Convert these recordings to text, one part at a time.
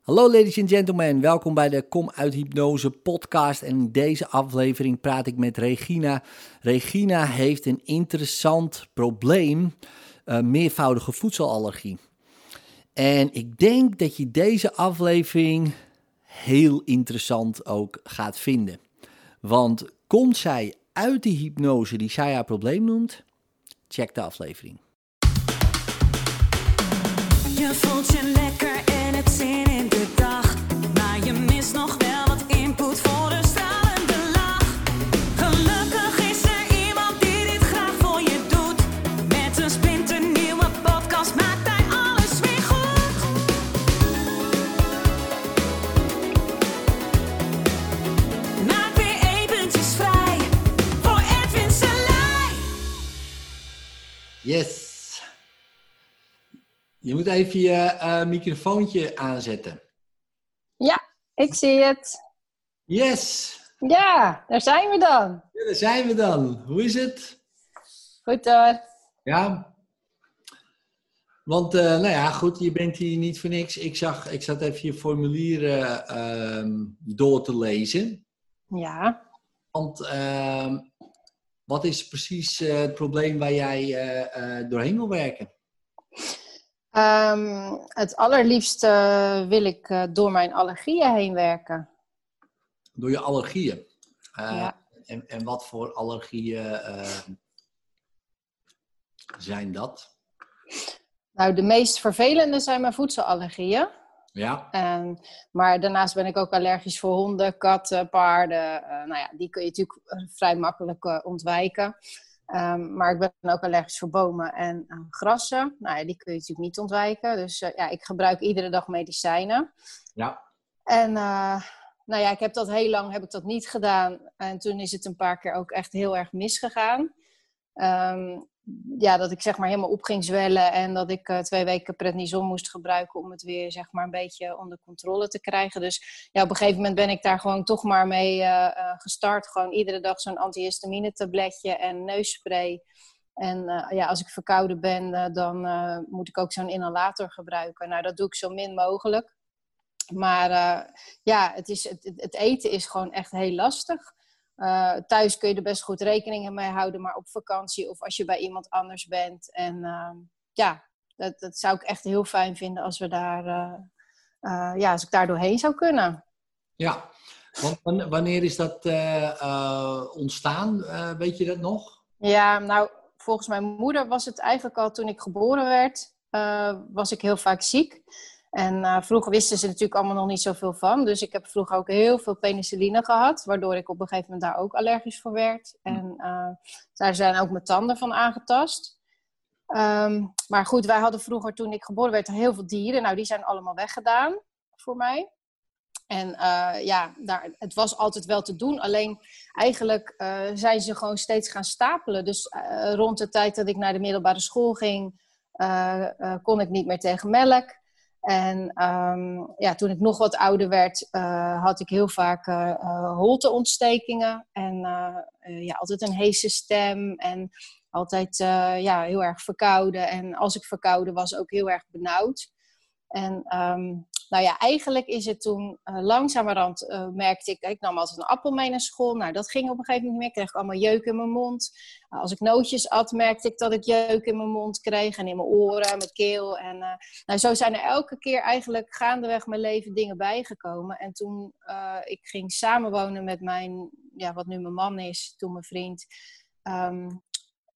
Hallo ladies and gentlemen, welkom bij de Kom uit Hypnose podcast. En in deze aflevering praat ik met Regina. Regina heeft een interessant probleem, uh, meervoudige voedselallergie. En ik denk dat je deze aflevering heel interessant ook gaat vinden. Want komt zij uit die hypnose die zij haar probleem noemt? Check de aflevering. Je voelt je lekker Yes. Je moet even je uh, microfoontje aanzetten. Ja, ik zie het. Yes! Ja, daar zijn we dan. Ja, daar zijn we dan. Hoe is het? Goed hoor. Ja. Want, uh, nou ja, goed, je bent hier niet voor niks. Ik, zag, ik zat even je formulieren uh, door te lezen. Ja. Want, ehm, wat is precies eh, het probleem waar jij doorheen wil werken? Um, het allerliefste wil ik door mijn allergieën heen werken. Door je allergieën? Ja. En, en wat voor allergieën zijn dat? Nou, de meest vervelende zijn mijn voedselallergieën. Ja. Um, maar daarnaast ben ik ook allergisch voor honden, katten, paarden. nou ja, die kun je natuurlijk vrij makkelijk ontwijken. Um, maar ik ben ook allergisch voor bomen en uh, grassen. Nou ja, die kun je natuurlijk niet ontwijken. Dus ja, ik gebruik iedere dag medicijnen. Ja. En nou ja, ik heb dat heel lang heb ik dat niet gedaan. En toen is het een paar keer ook echt heel erg misgegaan. Um, ja, dat ik zeg maar helemaal op ging zwellen en dat ik twee weken prednison moest gebruiken om het weer zeg maar een beetje onder controle te krijgen. Dus ja, op een gegeven moment ben ik daar gewoon toch maar mee uh, gestart. Gewoon iedere dag zo'n antihistamine tabletje en neusspray. En ja, als ik verkouden ben, dan moet ik ook zo'n inhalator gebruiken. Nou, dat doe ik zo min mogelijk. Maar ja, het, is, het, het eten is gewoon echt heel lastig. Uh, thuis kun je er best goed rekening mee houden, maar op vakantie of als je bij iemand anders bent. En uh, ja, dat, dat zou ik echt heel fijn vinden als we daar, uh, ja, als ik daar doorheen zou kunnen. Ja, want wanneer is dat ontstaan? weet je dat nog? Ja, nou, volgens mijn moeder was het eigenlijk al toen ik geboren werd, was ik heel vaak ziek. En uh, vroeger wisten ze natuurlijk allemaal nog niet zoveel van. Dus ik heb vroeger ook heel veel penicilline gehad. Waardoor ik op een gegeven moment daar ook allergisch voor werd. En uh, daar zijn ook mijn tanden van aangetast. Um, maar goed, wij hadden vroeger toen ik geboren werd heel veel dieren. Nou, die zijn allemaal weggedaan voor mij. En uh, ja, daar, het was altijd wel te doen. Alleen eigenlijk zijn ze gewoon steeds gaan stapelen. Dus rond de tijd dat ik naar de middelbare school ging, kon ik niet meer tegen melk. En um, ja, toen ik nog wat ouder werd, uh, had ik heel vaak uh, uh, holteontstekingen. En ja, altijd een heese stem. En altijd ja, heel erg verkouden. En als ik verkouden was, ook heel erg benauwd. En um, nou ja, eigenlijk is het toen uh, langzamerhand uh, merkte ik, ik nam altijd een appel mee naar school. Nou, dat ging op een gegeven moment niet meer. Ik kreeg allemaal jeuk in mijn mond. Uh, als ik nootjes at, merkte ik dat ik jeuk in mijn mond kreeg en in mijn oren, mijn keel. En nou, zo zijn er elke keer eigenlijk gaandeweg mijn leven dingen bijgekomen. En toen ik ging samenwonen met mijn, ja, wat nu mijn man is, toen mijn vriend. Um,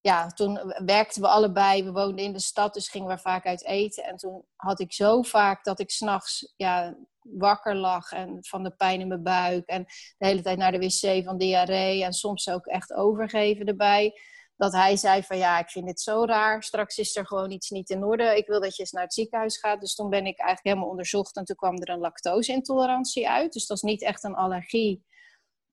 ja, toen werkten we allebei. We woonden in de stad, dus gingen we vaak uit eten. En toen had ik zo vaak dat ik s'nachts ja, wakker lag en van de pijn in mijn buik. En de hele tijd naar de wc van diarree. En soms ook echt overgeven erbij. Dat hij zei van ja, ik vind dit zo raar. Straks is er gewoon iets niet in orde. Ik wil dat je eens naar het ziekenhuis gaat. Dus toen ben ik eigenlijk helemaal onderzocht. En toen kwam er een lactose-intolerantie uit. Dus dat is niet echt een allergie.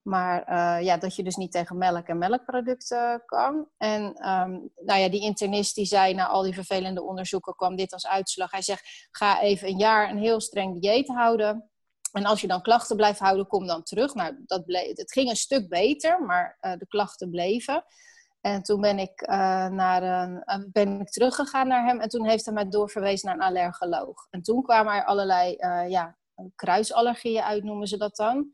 Maar uh, ja, dat je dus niet tegen melk en melkproducten kan. En um, nou ja, die internist die zei na al die vervelende onderzoeken kwam dit als uitslag. Hij zegt, ga even een jaar een heel streng dieet houden. En als je dan klachten blijft houden, kom dan terug. Nou, dat het ging een stuk beter, maar uh, de klachten bleven. En toen ben ik, uh, naar een, ben ik teruggegaan naar hem. En toen heeft hij mij doorverwezen naar een allergoloog. En toen kwamen er allerlei ja, kruisallergieën uit, noemen ze dat dan.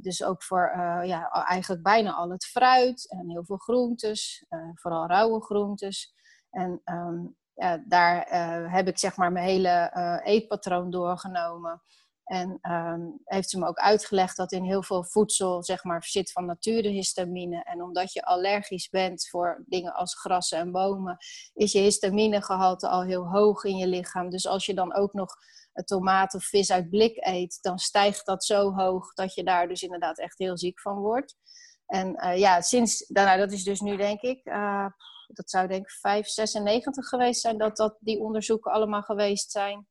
Dus ook voor ja, eigenlijk bijna al het fruit en heel veel groentes, vooral rauwe groentes. En ehm, ja, daar heb ik zeg maar mijn hele eetpatroon doorgenomen. En ehm, heeft ze me ook uitgelegd dat in heel veel voedsel zeg maar, zit van nature histamine. En omdat je allergisch bent voor dingen als grassen en bomen, is je histaminegehalte al heel hoog in je lichaam. Dus als je dan ook nog tomaat of vis uit blik eet, dan stijgt dat zo hoog dat je daar dus inderdaad echt heel ziek van wordt. En uh, ja, sinds, nou, dat is dus nu denk ik, uh, dat zou denk ik 5, 96 geweest zijn dat, dat die onderzoeken allemaal geweest zijn.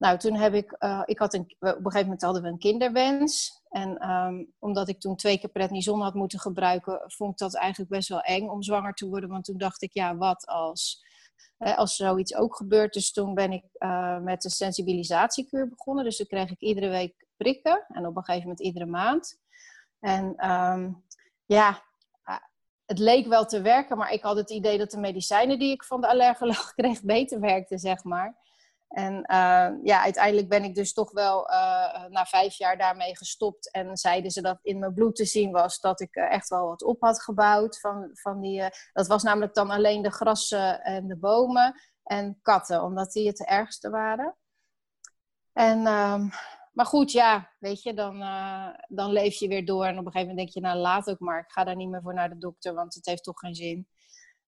Nou, toen heb ik, uh, ik had op een gegeven moment hadden we een kinderwens. En um, omdat ik toen twee keer prednison had moeten gebruiken, vond ik dat eigenlijk best wel eng om zwanger te worden. Want toen dacht ik, ja, wat als, hè, als zoiets ook gebeurt. Dus toen ben ik uh, met een sensibilisatiekuur begonnen. Dus dan kreeg ik iedere week prikken en op een gegeven moment iedere maand. En um, ja, het leek wel te werken, maar ik had het idee dat de medicijnen die ik van de allergoloog kreeg beter werkten, zeg maar. En uh, ja, uiteindelijk ben ik dus toch wel uh, na vijf jaar daarmee gestopt. En zeiden ze dat in mijn bloed te zien was dat ik echt wel wat op had gebouwd. Van, van die, uh, dat was namelijk dan alleen de grassen en de bomen en katten, omdat die het ergste waren. En, maar goed, ja, weet je, dan, dan leef je weer door. En op een gegeven moment denk je, nou laat ook maar. Ik ga daar niet meer voor naar de dokter, want het heeft toch geen zin.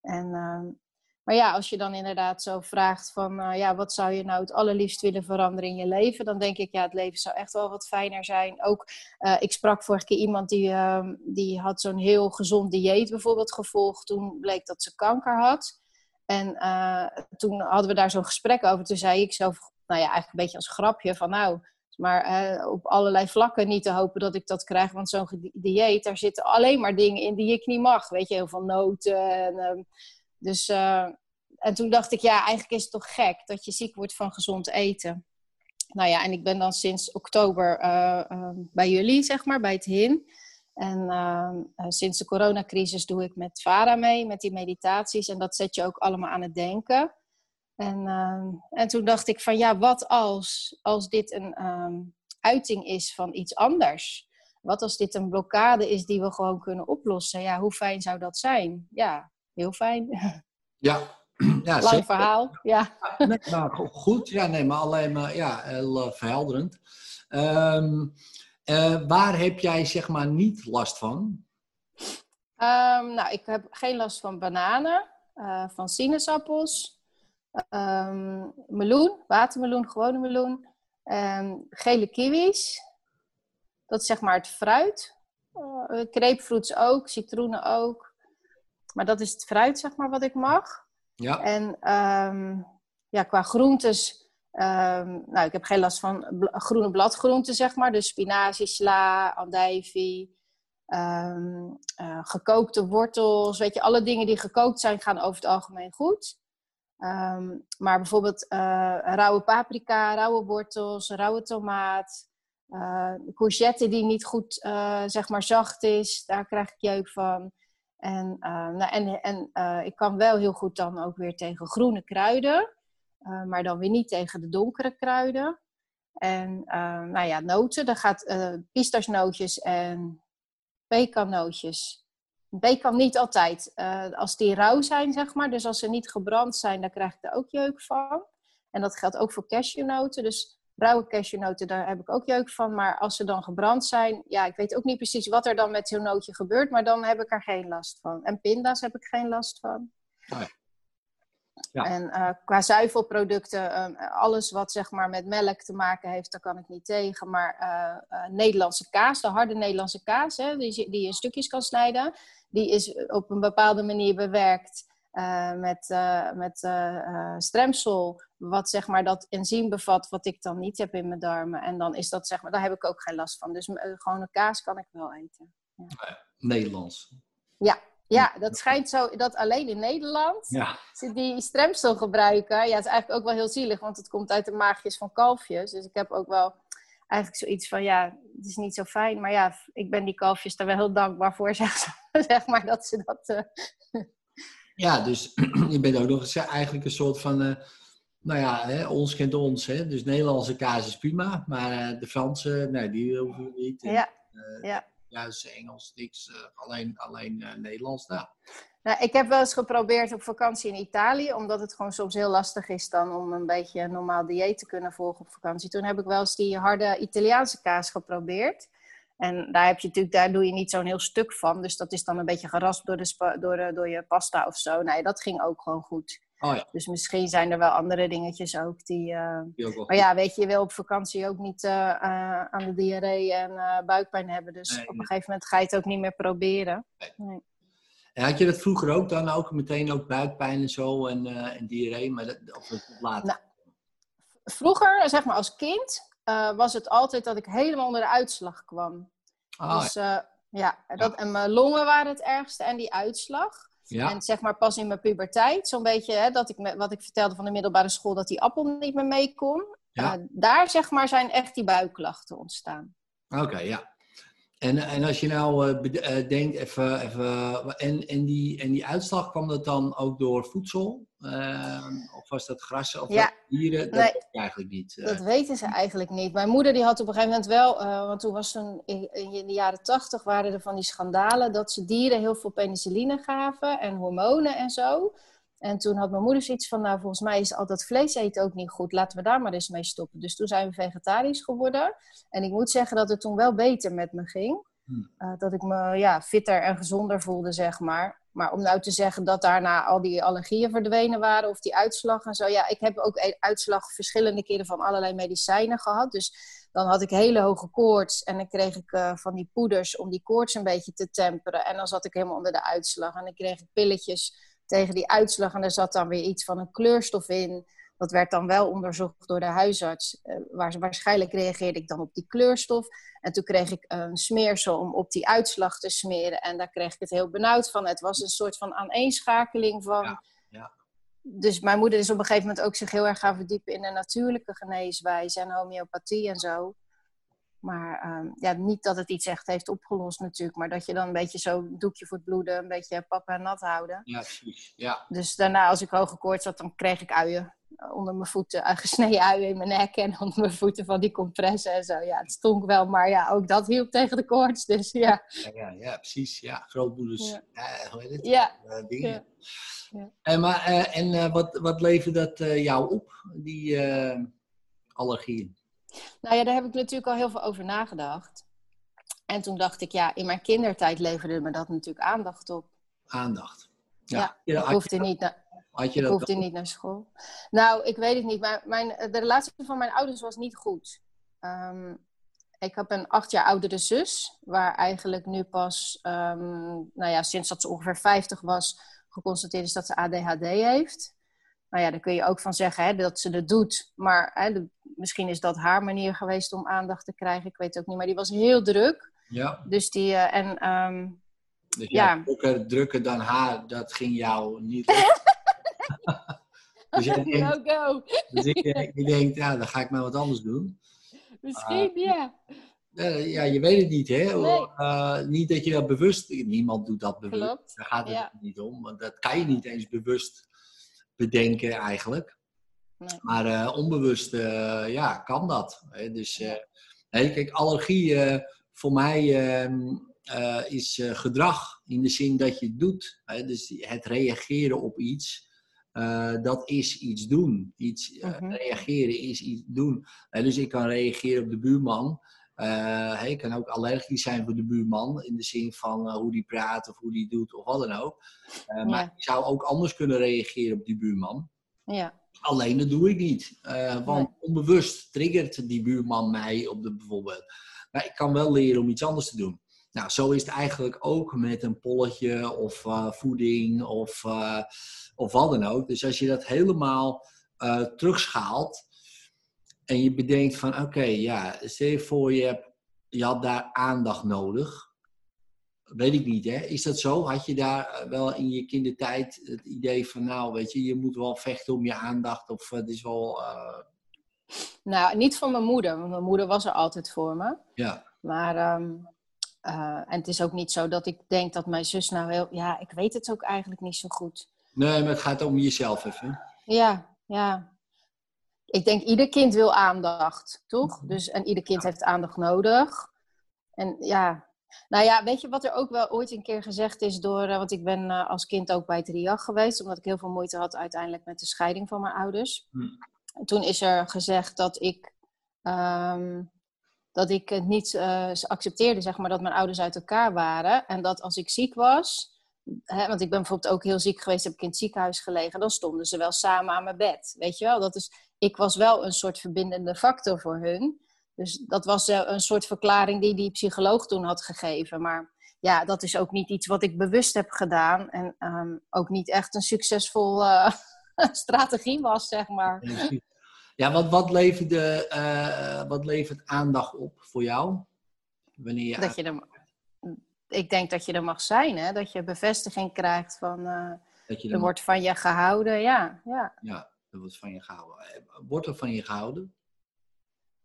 En maar ja, als je dan inderdaad zo vraagt van, uh, ja, wat zou je nou het allerliefst willen veranderen in je leven? Dan denk ik, ja, het leven zou echt wel wat fijner zijn. Ook, uh, ik sprak vorige keer iemand die, uh, die had zo'n heel gezond dieet bijvoorbeeld gevolgd. Toen bleek dat ze kanker had. En eh, toen hadden we daar zo'n gesprek over. Toen zei ik zo, nou ja, eigenlijk een beetje als grapje van, nou, maar op allerlei vlakken niet te hopen dat ik dat krijg. Want zo'n dieet, daar zitten alleen maar dingen in die ik niet mag. Weet je, heel veel noten en ehm, dus, uh, en toen dacht ik, ja, eigenlijk is het toch gek dat je ziek wordt van gezond eten. Nou ja, en ik ben dan sinds oktober uh, uh, bij jullie, zeg maar, bij het HIN. En sinds de coronacrisis doe ik met VARA mee, met die meditaties. En dat zet je ook allemaal aan het denken. En, en toen dacht ik van, ja, wat als, als dit een uiting is van iets anders? Wat als dit een blokkade is die we gewoon kunnen oplossen? Ja, hoe fijn zou dat zijn? Ja, heel fijn. Ja, ja Lang zeker. verhaal, ja. Nee, nou, goed, ja, nee, maar alleen maar ja, heel uh, verhelderend. Um, uh, waar heb jij zeg maar niet last van? Um, nou, ik heb geen last van bananen, uh, van sinaasappels, um, meloen, watermeloen, gewone meloen, gele kiwis. Dat is zeg maar het fruit. Uh, ook, citroenen ook. Maar dat is het fruit, zeg maar, wat ik mag. Ja. En um, ja, qua groentes, um, nou, ik heb geen last van groene bladgroenten, zeg maar. Dus spinazie, sla, andijvie, um, uh, gekookte wortels. Weet je, alle dingen die gekookt zijn, gaan over het algemeen goed. maar bijvoorbeeld uh, rauwe paprika, rauwe wortels, rauwe tomaat. Uh, courgette die niet goed, zeg maar, zacht is, daar krijg ik jeuk van. En, uh, nou, en, en uh, ik kan wel heel goed dan ook weer tegen groene kruiden, uh, maar dan weer niet tegen de donkere kruiden. En nou ja, noten, daar gaat pistachenootjes en pekannootjes. Pekan niet altijd. als die rauw zijn, zeg maar, dus als ze niet gebrand zijn, dan krijg ik er ook jeuk van. En dat geldt ook voor cashewnoten. Dus Rauwe cashewnoten, daar heb ik ook jeuk van. Maar als ze dan gebrand zijn, ja, ik weet ook niet precies wat er dan met zo'n nootje gebeurt. Maar dan heb ik er geen last van. En pinda's heb ik geen last van. Oh ja. Ja. En uh, qua zuivelproducten, um, alles wat zeg maar met melk te maken heeft, daar kan ik niet tegen. Maar uh, uh, Nederlandse kaas, de harde Nederlandse kaas, hè, die, die je in stukjes kan snijden, die is op een bepaalde manier bewerkt. Uh, met, uh, met uh, stremsel, wat zeg maar dat enzym bevat, wat ik dan niet heb in mijn darmen. En dan is dat zeg maar, daar heb ik ook geen last van. Dus gewoon een kaas kan ik wel eten. Ja. Nederlands. Ja, ja, dat schijnt zo dat alleen in Nederland ja. ze die stremsel gebruiken. Ja, het is eigenlijk ook wel heel zielig, want het komt uit de maagjes van kalfjes. Dus ik heb ook wel eigenlijk zoiets van, ja, het is niet zo fijn. Maar ja, ik ben die kalfjes daar wel heel dankbaar voor, zeg, zeg maar, dat ze dat ja, dus je bent ook nog eens eigenlijk een soort van uh, Nou ja, hè, ons kent ons. Hè? Dus Nederlandse kaas is prima. Maar de Franse, nee, die hoeven we niet. ja. ja. Duits, Engels, niks. alleen alleen Nederlands. Nou. Nou, ik heb wel eens geprobeerd op vakantie in Italië, omdat het gewoon soms heel lastig is dan om een beetje een normaal dieet te kunnen volgen op vakantie. Toen heb ik wel eens die harde Italiaanse kaas geprobeerd. En daar, heb je natuurlijk, daar doe je niet zo'n heel stuk van. Dus dat is dan een beetje geraspt door, de door, de, door je pasta of zo. Nee, dat ging ook gewoon goed. Oh ja. Dus misschien zijn er wel andere dingetjes ook die. Uh... maar ja, weet je, je wil op vakantie ook niet uh, uh, aan de diarree en buikpijn hebben. Dus op een gegeven moment ga je het ook niet meer proberen. Nee. En had je dat vroeger ook dan ook meteen ook buikpijn en zo en, en diarree, maar dat, of later? Nou, vroeger, zeg maar als kind, was het altijd dat ik helemaal onder de uitslag kwam. Ah, dus ja, ja, dat, en mijn longen waren het ergste en die uitslag. Ja. En zeg maar pas in mijn puberteit, zo'n beetje, hè, dat ik wat ik vertelde van de middelbare school, dat die appel niet meer mee kon. Ja. Uh, daar zeg maar zijn echt die buikklachten ontstaan. Oké, ja. En, en als je nou uh, denkt, even, even en, en, die, en die uitslag, kwam dat dan ook door voedsel? Uh, of was dat gras of ja. dieren? Dat nee, weet je eigenlijk niet. Dat weten ze eigenlijk niet. Mijn moeder die had op een gegeven moment wel, want toen was toen in, in, de jaren tachtig waren er van die schandalen dat ze dieren heel veel penicilline gaven en hormonen en zo. En toen had mijn moeder zoiets van, nou volgens mij is al dat vlees eten ook niet goed. Laten we daar maar eens mee stoppen. Dus toen zijn we vegetarisch geworden. En ik moet zeggen dat het toen wel beter met me ging. Hmm. Uh, dat ik me ja, fitter en gezonder voelde, zeg maar. Maar om nou te zeggen dat daarna al die allergieën verdwenen waren of die uitslag en zo. Ja, ik heb ook e-, uitslag verschillende keren van allerlei medicijnen gehad. Dus dan had ik hele hoge koorts en dan kreeg ik uh, van die poeders om die koorts een beetje te temperen. En dan zat ik helemaal onder de uitslag. En dan kreeg ik pilletjes tegen die uitslag. En er zat dan weer iets van een kleurstof in. Dat werd dan wel onderzocht door de huisarts. Uh, waar, waarschijnlijk reageerde ik dan op die kleurstof. En toen kreeg ik een smeersel om op die uitslag te smeren. En daar kreeg ik het heel benauwd van. Het was een soort van aaneenschakeling van... Ja, ja. Dus mijn moeder is op een gegeven moment ook zich heel erg gaan verdiepen in de natuurlijke geneeswijze en homeopathie en zo. Maar ehm, ja, niet dat het iets echt heeft opgelost natuurlijk. Maar dat je dan een beetje zo doekje voor het bloeden, een beetje papa nat houden. Ja, precies. Ja. Dus daarna als ik hoge koorts had, dan kreeg ik uien onder mijn voeten. Uh, gesneden uien in mijn nek en onder mijn voeten van die compressen en zo. Ja, het stonk wel. Maar ja, ook dat hielp tegen de koorts. Dus ja. Ja, ja, ja precies. Ja, grootmoeders. Ja. hoe heet het? Ja. Uh, dingen. Ja. En, maar, en wat, wat levert dat jou op, die allergieën? Nou ja, daar heb ik natuurlijk al heel veel over nagedacht. En toen dacht ik, ja, in mijn kindertijd leverde me dat natuurlijk aandacht op. Aandacht. Ja, ja ik hoefde, niet, naar, had je ik hoefde niet naar school. Nou, ik weet het niet. Maar mijn, de relatie van mijn ouders was niet goed. Um, ik heb een acht jaar oudere zus, waar eigenlijk nu pas, um, nou ja, sinds dat ze ongeveer 50 was, geconstateerd is dat ze ADHD heeft. Nou ja, daar kun je ook van zeggen hè, dat ze het doet. Maar hè, misschien is dat haar manier geweest om aandacht te krijgen. Ik weet het ook niet. Maar die was heel druk. Ja. Dus die... Uh, en, um, dus ja. drukker, drukker dan haar, dat ging jou niet dus je denkt, go. Dus ik, ik denk, ja, dan ga ik maar wat anders doen. Misschien, uh, ja. ja, je weet het niet, hè? Nee. Uh, niet dat je dat bewust... Niemand doet dat bewust. Klopt. Daar gaat het ja. niet om. Want dat kan je niet eens bewust bedenken eigenlijk. Nee. Maar uh, onbewust uh, ja, kan dat. Hè? Dus uh, nee, kijk, allergie voor mij ehm, is gedrag in de zin dat je het doet. Hè? Dus het reageren op iets, dat is iets doen. Iets, -huh. Reageren is iets doen. dus ik kan reageren op de buurman. Uh, ik kan ook allergisch zijn voor de buurman in de zin van uh, hoe die praat of hoe die doet of wat dan ook. Uh, ja. Maar ik zou ook anders kunnen reageren op die buurman. Ja. Alleen dat doe ik niet. want nee. onbewust triggert die buurman mij op de bijvoorbeeld. Maar ik kan wel leren om iets anders te doen. Nou, zo is het eigenlijk ook met een polletje of voeding of, of wat dan ook. Dus als je dat helemaal terugschaalt en je bedenkt van, oké, okay, ja, stel je voor je, hebt, je had daar aandacht nodig. Weet ik niet, hè? Is dat zo? Had je daar eh, wel in je kindertijd het idee van, nou, weet je, je moet wel vechten om je aandacht of het is wel... Uh... Nou, niet van mijn moeder, want mijn moeder was er altijd voor me. Ja. Maar, um, uh, en het is ook niet zo dat ik denk dat mijn zus nou heel... Ja, ik weet het ook eigenlijk niet zo goed. Nee, maar het gaat om jezelf even. Ja, ja. Ik denk ieder kind wil aandacht, toch? Dus, en ieder kind heeft aandacht nodig. En ja, nou ja, weet je wat er ook wel ooit een keer gezegd is door, uh, want ik ben uh, als kind ook bij het RIAG geweest, omdat ik heel veel moeite had uiteindelijk met de scheiding van mijn ouders. Hm. En toen is er gezegd dat ik, um, dat ik het niet uh, accepteerde, zeg maar, dat mijn ouders uit elkaar waren. En dat als ik ziek was, hè, want ik ben bijvoorbeeld ook heel ziek geweest, heb ik in het ziekenhuis gelegen, dan stonden ze wel samen aan mijn bed. Weet je wel, dat is, ik was wel een soort verbindende factor voor hun. Dus dat was uh, een soort verklaring die die psycholoog toen had gegeven. Maar ja, dat is ook niet iets wat ik bewust heb gedaan. En um, ook niet echt een succesvol uh, strategie was, zeg maar. Ja, wat, wat, uh, wat levert aandacht op voor jou? Wanneer je dat je er, ik denk dat je er mag zijn, hè? dat je bevestiging krijgt van dat je er, er wordt van je gehouden. Ja, ja. ja, er wordt van je gehouden. Wordt er van je gehouden?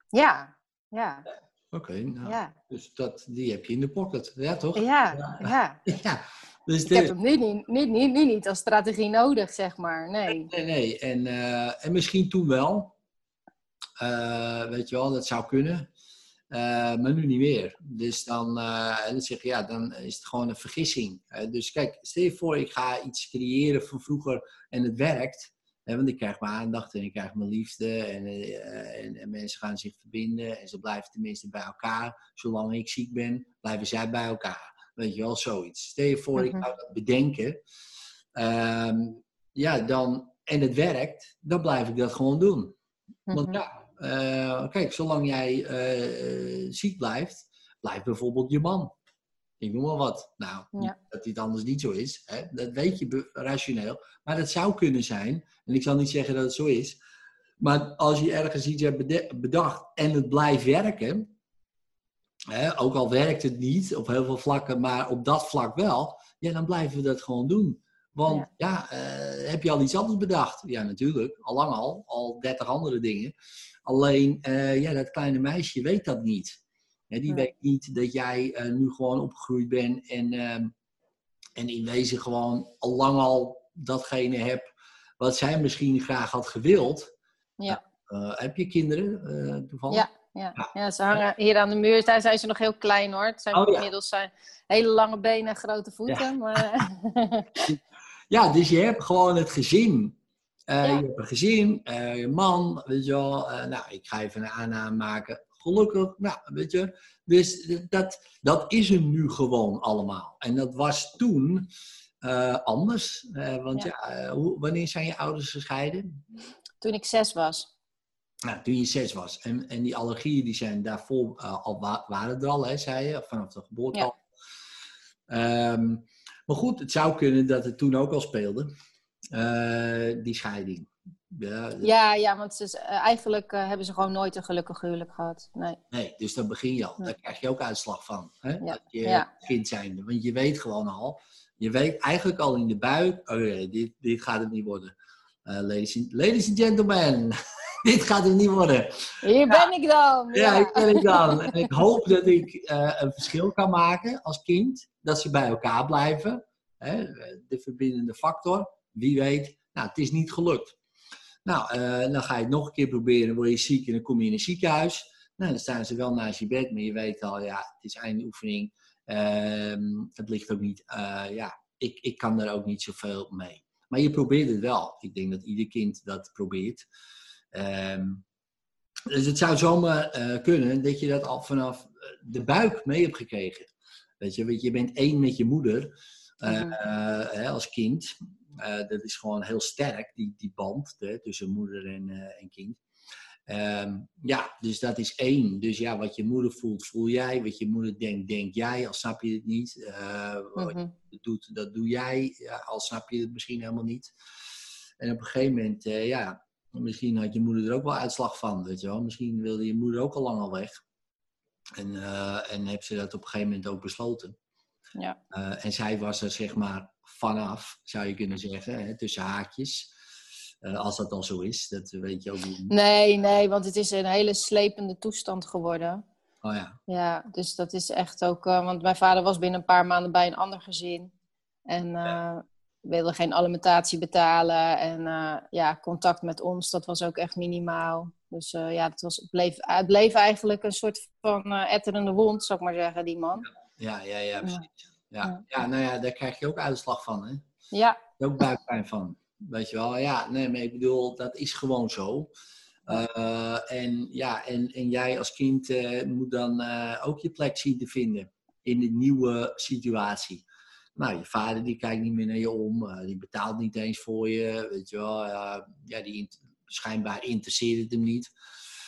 Ja, ja. Oké, nou, ja. dus dat, die heb je in de pocket, ja toch? Ja, ja. ja. Dus ik heb hem nu niet, niet, niet, niet als strategie nodig, zeg maar, nee. Nee, nee, en, uh, en misschien toen wel. Uh, weet je wel, dat zou kunnen. Uh, maar nu niet meer. Dus dan, dan zeg je, ja, dan is het gewoon een vergissing. dus kijk, stel je voor, ik ga iets creëren van vroeger en het werkt want ik krijg mijn aandacht en ik krijg mijn liefde en, uh, en, en, mensen gaan zich verbinden en ze blijven tenminste bij elkaar. Zolang ik ziek ben, blijven zij bij elkaar. Weet je wel, zoiets. Stel je voor, ik mhm. zou dat bedenken. Um, ja, dan, en het werkt, dan blijf ik dat gewoon doen. Want mhm. ja, uh, kijk, zolang jij uh, ziek blijft, blijft bijvoorbeeld je man. Ik noem maar wat. Nou, ja. dat dit anders niet zo is. Hè? Dat weet je rationeel. Maar dat zou kunnen zijn. En ik zal niet zeggen dat het zo is. Maar als je ergens iets hebt bedacht en het blijft werken. Hè, ook al werkt het niet op heel veel vlakken, maar op dat vlak wel. Ja, dan blijven we dat gewoon doen. Want ja, uh, heb je al iets anders bedacht? Ja, natuurlijk. Al lang al. Al dertig andere dingen. Alleen, uh, ja, dat kleine meisje weet dat niet die weet niet dat jij uh, nu gewoon opgegroeid bent en, uh, en in wezen gewoon al lang al datgene hebt wat zij misschien graag had gewild. Ja. Uh, heb je kinderen toevallig? Ja, ja. ja. ze hangen hier aan de muur. Daar zijn ze nog heel klein hoor. Het zijn oh, inmiddels zijn hele lange benen en grote voeten. Ja. Maar... ja, dus je hebt gewoon het gezin uh, ja. Je hebt een gezin, uh, je man, weet je wel. Uh, nou, ik ga even een aanname maken gelukkig, nou, weet je. Dus dat, dat is er nu gewoon allemaal. En dat was toen anders. Want ja, ja hoe, wanneer zijn je ouders gescheiden? Toen ik zes was. Nou, toen je zes was. En, en die allergieën die zijn daarvoor al waren er al, hè, zei je, vanaf de geboorte al. Um, maar goed, het zou kunnen dat het toen ook al speelde, die scheiding. Ja, ja, ja, want ze, uh, eigenlijk uh, hebben ze gewoon nooit een gelukkig huwelijk gehad. Nee, nee dus dan begin je al. Daar krijg je ook uitslag van. Hè? Ja. Dat je ja. kind zijnde. Want je weet gewoon al. Je weet eigenlijk al in de buik. Oh ja, dit, dit gaat het niet worden. Uh, ladies, and, ladies and gentlemen. dit gaat het niet worden. Hier ben ik dan. Ja, hier ben ik dan. En ik hoop dat ik een verschil kan maken als kind. Dat ze bij elkaar blijven. Hè? De verbindende factor. Wie weet. Nou, het is niet gelukt. Nou, uh, dan ga je het nog een keer proberen, word je ziek en dan kom je in een ziekenhuis. Nou, dan staan ze wel naast je bed, maar je weet al, ja, het is eindoefening. Uh, het ligt ook niet, uh, ja, ik, ik kan daar ook niet zoveel mee. Maar je probeert het wel. Ik denk dat ieder kind dat probeert. Um, dus het zou zomaar uh, kunnen dat je dat al vanaf de buik mee hebt gekregen. Weet je, want je bent één met je moeder mm als kind. Uh, dat is gewoon heel sterk, die, die band hè, tussen moeder en, uh, en kind. Um, ja, dus dat is één. Dus ja, wat je moeder voelt, voel jij. Wat je moeder denkt, denk jij. Al snap je het niet. Uh, wat mm -hmm. je doet, dat doe jij. Ja, al snap je het misschien helemaal niet. En op een gegeven moment, ja, misschien had je moeder er ook wel uitslag van. Weet je wel? Misschien wilde je moeder ook al lang al weg. En, en heb ze dat op een gegeven moment ook besloten. Ja. en zij was er zeg maar vanaf, zou je kunnen zeggen, hè, tussen haakjes. Uh, als dat dan zo is, dat weet je ook niet. Nee, nee, want het is een hele slepende toestand geworden. Oh ja. Ja, dus dat is echt ook, uh, want mijn vader was binnen een paar maanden bij een ander gezin. En ja. wilde geen alimentatie betalen. En ja, contact met ons, dat was ook echt minimaal. Dus ja, het, was, het, bleef, het bleef eigenlijk een soort van etterende wond, zou ik maar zeggen, die man. Ja, ja, ja, precies. Ja. ja, nou ja, daar krijg je ook uitslag van, hè? Ja. Ook buikpijn van. Weet je wel, ja, nee, maar ik bedoel, dat is gewoon zo. Uh, en ja, en, en jij als kind uh, moet dan uh, ook je plek zien te vinden in de nieuwe situatie. Nou, je vader die kijkt niet meer naar je om, die betaalt niet eens voor je, weet je wel. ja, die schijnbaar interesseert het hem niet.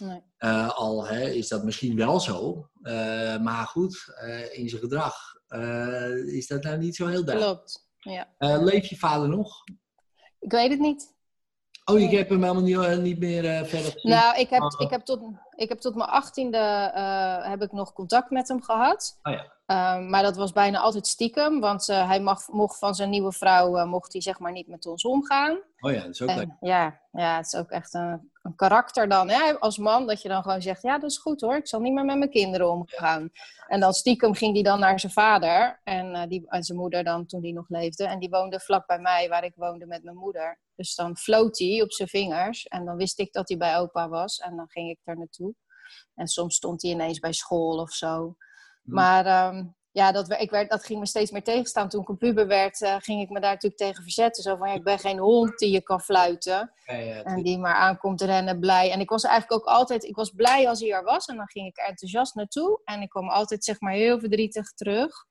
Nee. al hè, is dat misschien wel zo, maar goed, in zijn gedrag is dat nou niet zo heel duidelijk. Klopt, ja. leeft je vader nog? Ik weet het niet. Oh, je hebt hem helemaal niet, eh, niet meer verder gezien? Nou, ik heb, ik heb, tot, ik heb tot mijn achttiende heb ik nog contact met hem gehad. Oh, ja. Ehm, maar dat was bijna altijd stiekem, want hij mag, mocht van zijn nieuwe vrouw mocht hij zeg maar niet met ons omgaan. Oh ja, dat is ook leuk. Ja, ja, het is ook echt een, een karakter dan. Hè? Als man, dat je dan gewoon zegt, ja, dat is goed hoor, ik zal niet meer met mijn kinderen omgaan. En dan stiekem ging hij dan naar zijn vader en, die, en zijn moeder dan, toen die nog leefde. En die woonde vlak bij mij, waar ik woonde met mijn moeder. Dus dan floot hij op zijn vingers. En dan wist ik dat hij bij opa was. En dan ging ik daar naartoe. En soms stond hij ineens bij school of zo. Hmm. Maar um, ja, dat, ik werd, dat ging me steeds meer tegenstaan. Toen ik een puber werd, uh, ging ik me daar natuurlijk tegen verzetten. Zo van, ja, ik ben geen hond die je kan fluiten. Ja, ja, en die maar aankomt rennen, blij. En ik was eigenlijk ook altijd, ik was blij als hij er was. En dan ging ik er enthousiast naartoe. En ik kwam altijd, zeg maar, heel verdrietig terug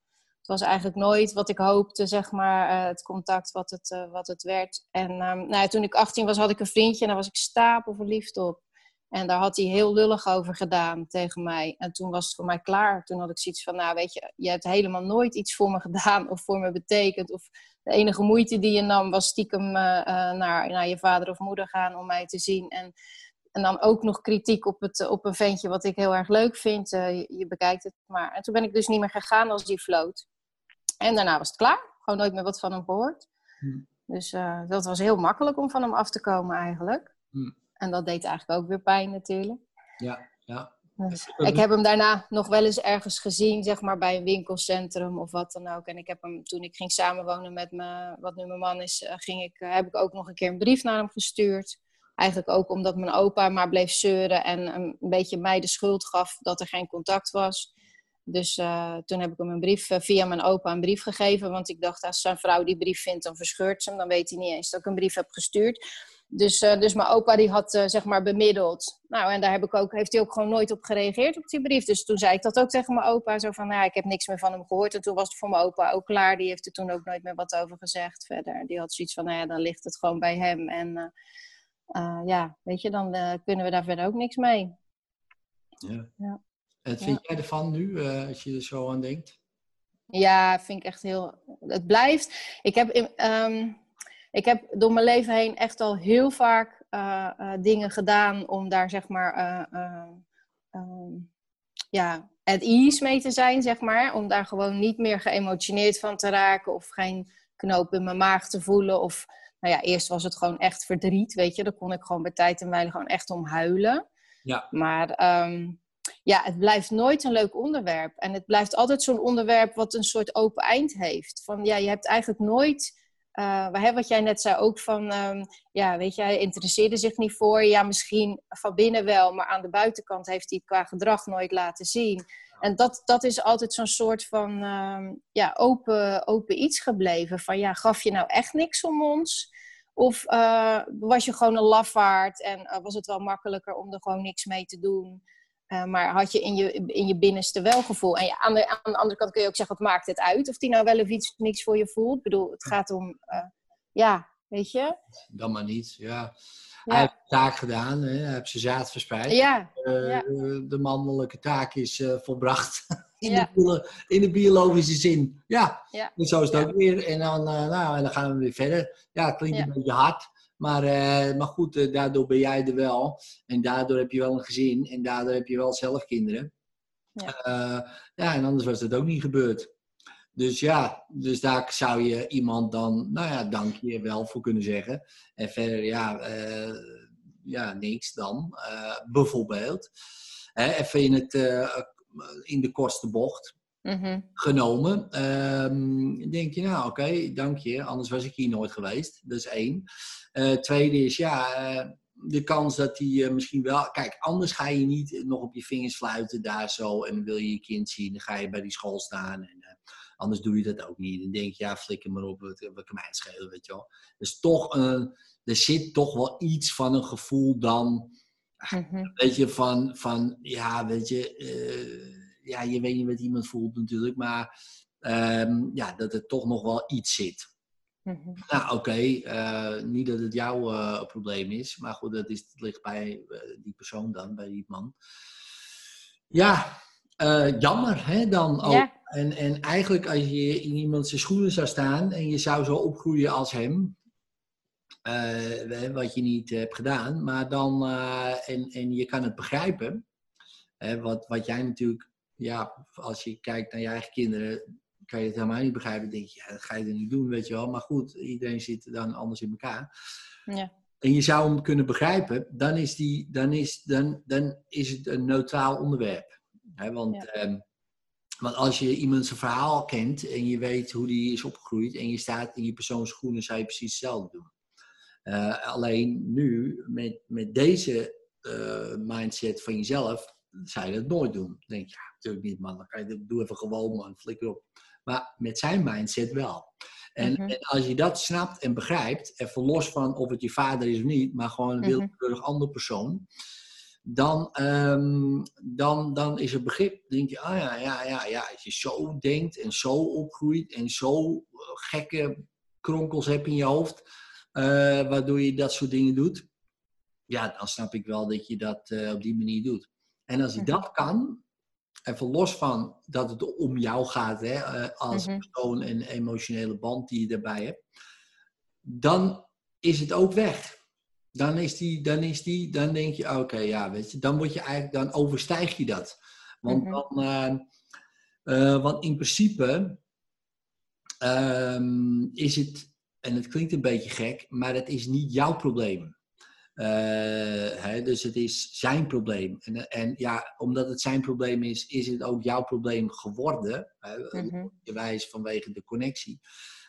was eigenlijk nooit wat ik hoopte, zeg maar, uh, het contact wat het, uh, wat het werd. En um, nou ja, toen ik 18 was, had ik een vriendje en daar was ik stapel verliefd op. En daar had hij heel lullig over gedaan tegen mij. En toen was het voor mij klaar. Toen had ik zoiets van, nou weet je, je hebt helemaal nooit iets voor me gedaan of voor me betekend. Of de enige moeite die je nam was stiekem uh, naar, naar je vader of moeder gaan om mij te zien. En, en dan ook nog kritiek op, het, op een ventje wat ik heel erg leuk vind. Je, je, bekijkt het maar. En toen ben ik dus niet meer gegaan als die floot. En daarna was het klaar. Gewoon nooit meer wat van hem gehoord. Hmm. Dus uh, dat was heel makkelijk om van hem af te komen eigenlijk. Hmm. En dat deed eigenlijk ook weer pijn natuurlijk. Ja, ja. Dus ik heb hem daarna nog wel eens ergens gezien, zeg maar bij een winkelcentrum of wat dan ook. En ik heb hem, toen ik ging samenwonen met me, wat nu mijn man is, eh, ging ik, eh, heb ik ook nog een keer een brief naar hem gestuurd. Eigenlijk ook omdat mijn opa maar bleef zeuren en een beetje mij de schuld gaf dat er geen contact was. Dus uh, toen heb ik hem een brief uh, via mijn opa een brief gegeven. Want ik dacht, als zijn vrouw die brief vindt, dan verscheurt ze hem. Dan weet hij niet eens dat ik een brief heb gestuurd. Dus, uh, dus mijn opa die had zeg maar bemiddeld. Nou, en daar heb ik ook, heeft hij ook gewoon nooit op gereageerd op die brief. Dus toen zei ik dat ook tegen mijn opa. Zo van, nou, ik heb niks meer van hem gehoord. En toen was het voor mijn opa ook klaar. Die heeft er toen ook nooit meer wat over gezegd verder. Die had zoiets van, nou ja, dan ligt het gewoon bij hem. En ja, weet je, dan kunnen we daar verder ook niks mee. Ja. ja. Wat vind jij ervan nu, als je er zo aan denkt? Ja, vind ik echt heel... Het blijft... Ik heb, um, ik heb door mijn leven heen echt al heel vaak uh, uh, dingen gedaan om daar, zeg maar... Um, ja, at ease mee te zijn, zeg maar. Om daar gewoon niet meer geëmotioneerd van te raken of geen knoop in mijn maag te voelen. Of, nou ja, eerst was het gewoon echt verdriet, weet je. Daar kon ik gewoon bij tijd en wijle gewoon echt om huilen. Ja. Maar um, ja, het blijft nooit een leuk onderwerp. En het blijft altijd zo'n onderwerp wat een soort open eind heeft. Van ja, je hebt eigenlijk nooit. Uh, wat jij net zei ook van, um, ja, weet je, hij interesseerde zich niet voor. Ja, misschien van binnen wel, maar aan de buitenkant heeft hij het qua gedrag nooit laten zien. En dat, dat is altijd zo'n soort van um, ja, open, open iets gebleven. Van ja, gaf je nou echt niks om ons? Of uh, was je gewoon een lafaard en uh, was het wel makkelijker om er gewoon niks mee te doen? Uh, maar had je in je, in je binnenste wel gevoel. En ja, aan, de, aan de andere kant kun je ook zeggen, wat maakt het uit? Of die nou wel of iets niks voor je voelt. Ik bedoel, het gaat om, uh, ja, weet je? Dan maar niet, ja. Hij heeft de taak gedaan, hè? hij heeft zijn zaad verspreid. Ja. Uh, ja. De mannelijke taak is volbracht in, ja. de, in de biologische zin. Ja, ja. en zo is het ook weer. En dan, nou, en dan gaan we weer verder. Ja, het klinkt een beetje hard. Maar, uh, maar goed, uh, daardoor ben jij er wel. En daardoor heb je wel een gezin. En daardoor heb je wel zelf kinderen. Ja, uh, ja en anders was dat ook niet gebeurd. Dus ja, dus daar zou je iemand dan, nou ja, dank je wel voor kunnen zeggen. En verder, ja, ja niks dan. bijvoorbeeld. even in, het, in de kortste bocht. Mhm. genomen. Um, denk je, nou oké, dank je, anders was ik hier nooit geweest. Dat is één. Uh, tweede is, ja, uh, de kans dat hij uh, misschien wel... Kijk, anders ga je niet nog op je vingers fluiten daar zo en dan wil je je kind zien. Dan ga je bij die school staan en anders doe je dat ook niet. Dan denk je, ja, flikker maar op, wat, wat kan mij schelen, weet je wel. Dus toch, er zit toch wel iets van een gevoel dan Mm Weet je, van, van ja, weet je, ja, je weet niet wat iemand voelt natuurlijk, maar um, ja, dat er toch nog wel iets zit. Mm -hmm. Nou, oké, okay, uh, eh, niet dat het jouw uh, probleem is, maar goed, dat, is, dat ligt bij die persoon dan, bij die man. Ja, jammer hè, dan ook. Ja. En, en eigenlijk als je in iemand zijn schoenen zou staan en je zou zo opgroeien als hem, wat je niet hebt gedaan. Maar dan, en, en je kan het begrijpen. Wat, wat jij natuurlijk, ja, als je kijkt naar je eigen kinderen, kan je het helemaal niet begrijpen. Dan denk je, ja, dat ga je er niet doen, weet je wel. Maar goed, iedereen zit dan anders in elkaar. Ja. En je zou hem kunnen begrijpen, dan is, die, dan is, dan, dan is het een neutraal onderwerp. Want, ja. um, want als je iemand zijn verhaal kent en je weet hoe die is opgegroeid en je staat in je persoons schoenen, zou je precies hetzelfde doen. Uh, alleen nu, met, met deze uh, mindset van jezelf, je dat nooit doen. Dan denk je, ja, natuurlijk niet, man. Dan kan je, doe even gewoon, man. Flikker op. Maar met zijn mindset wel. En, mm -hmm. en, als je dat snapt en begrijpt, even los van of het je vader is of niet, maar gewoon een mhm. willekeurig mm -hmm. andere persoon, dan, um, dan, dan is het begrip. Dan denk je, ah ja, ja, ja, ja, als je zo denkt en zo opgroeit en zo eh, gekke kronkels hebt in je hoofd, uh, waardoor je dat soort dingen doet, ja, dan snap ik wel dat je dat uh, op die manier doet. En als je mhm. dat kan, even los van dat het om jou gaat, hè, uh, als -hmm. persoon en emotionele band die je daarbij hebt, dan is het ook weg. Dan is die, dan is die, dan denk je, oké, okay, ja, weet je, dan word je eigenlijk, dan overstijg je dat. Want -hmm. dan, want in principe um, is het en het klinkt een beetje gek, maar het is niet jouw probleem. Uh, hè, dus het is zijn probleem. En, en, ja, omdat het zijn probleem is, is het ook jouw probleem geworden. Uh, mm wijs vanwege de connectie.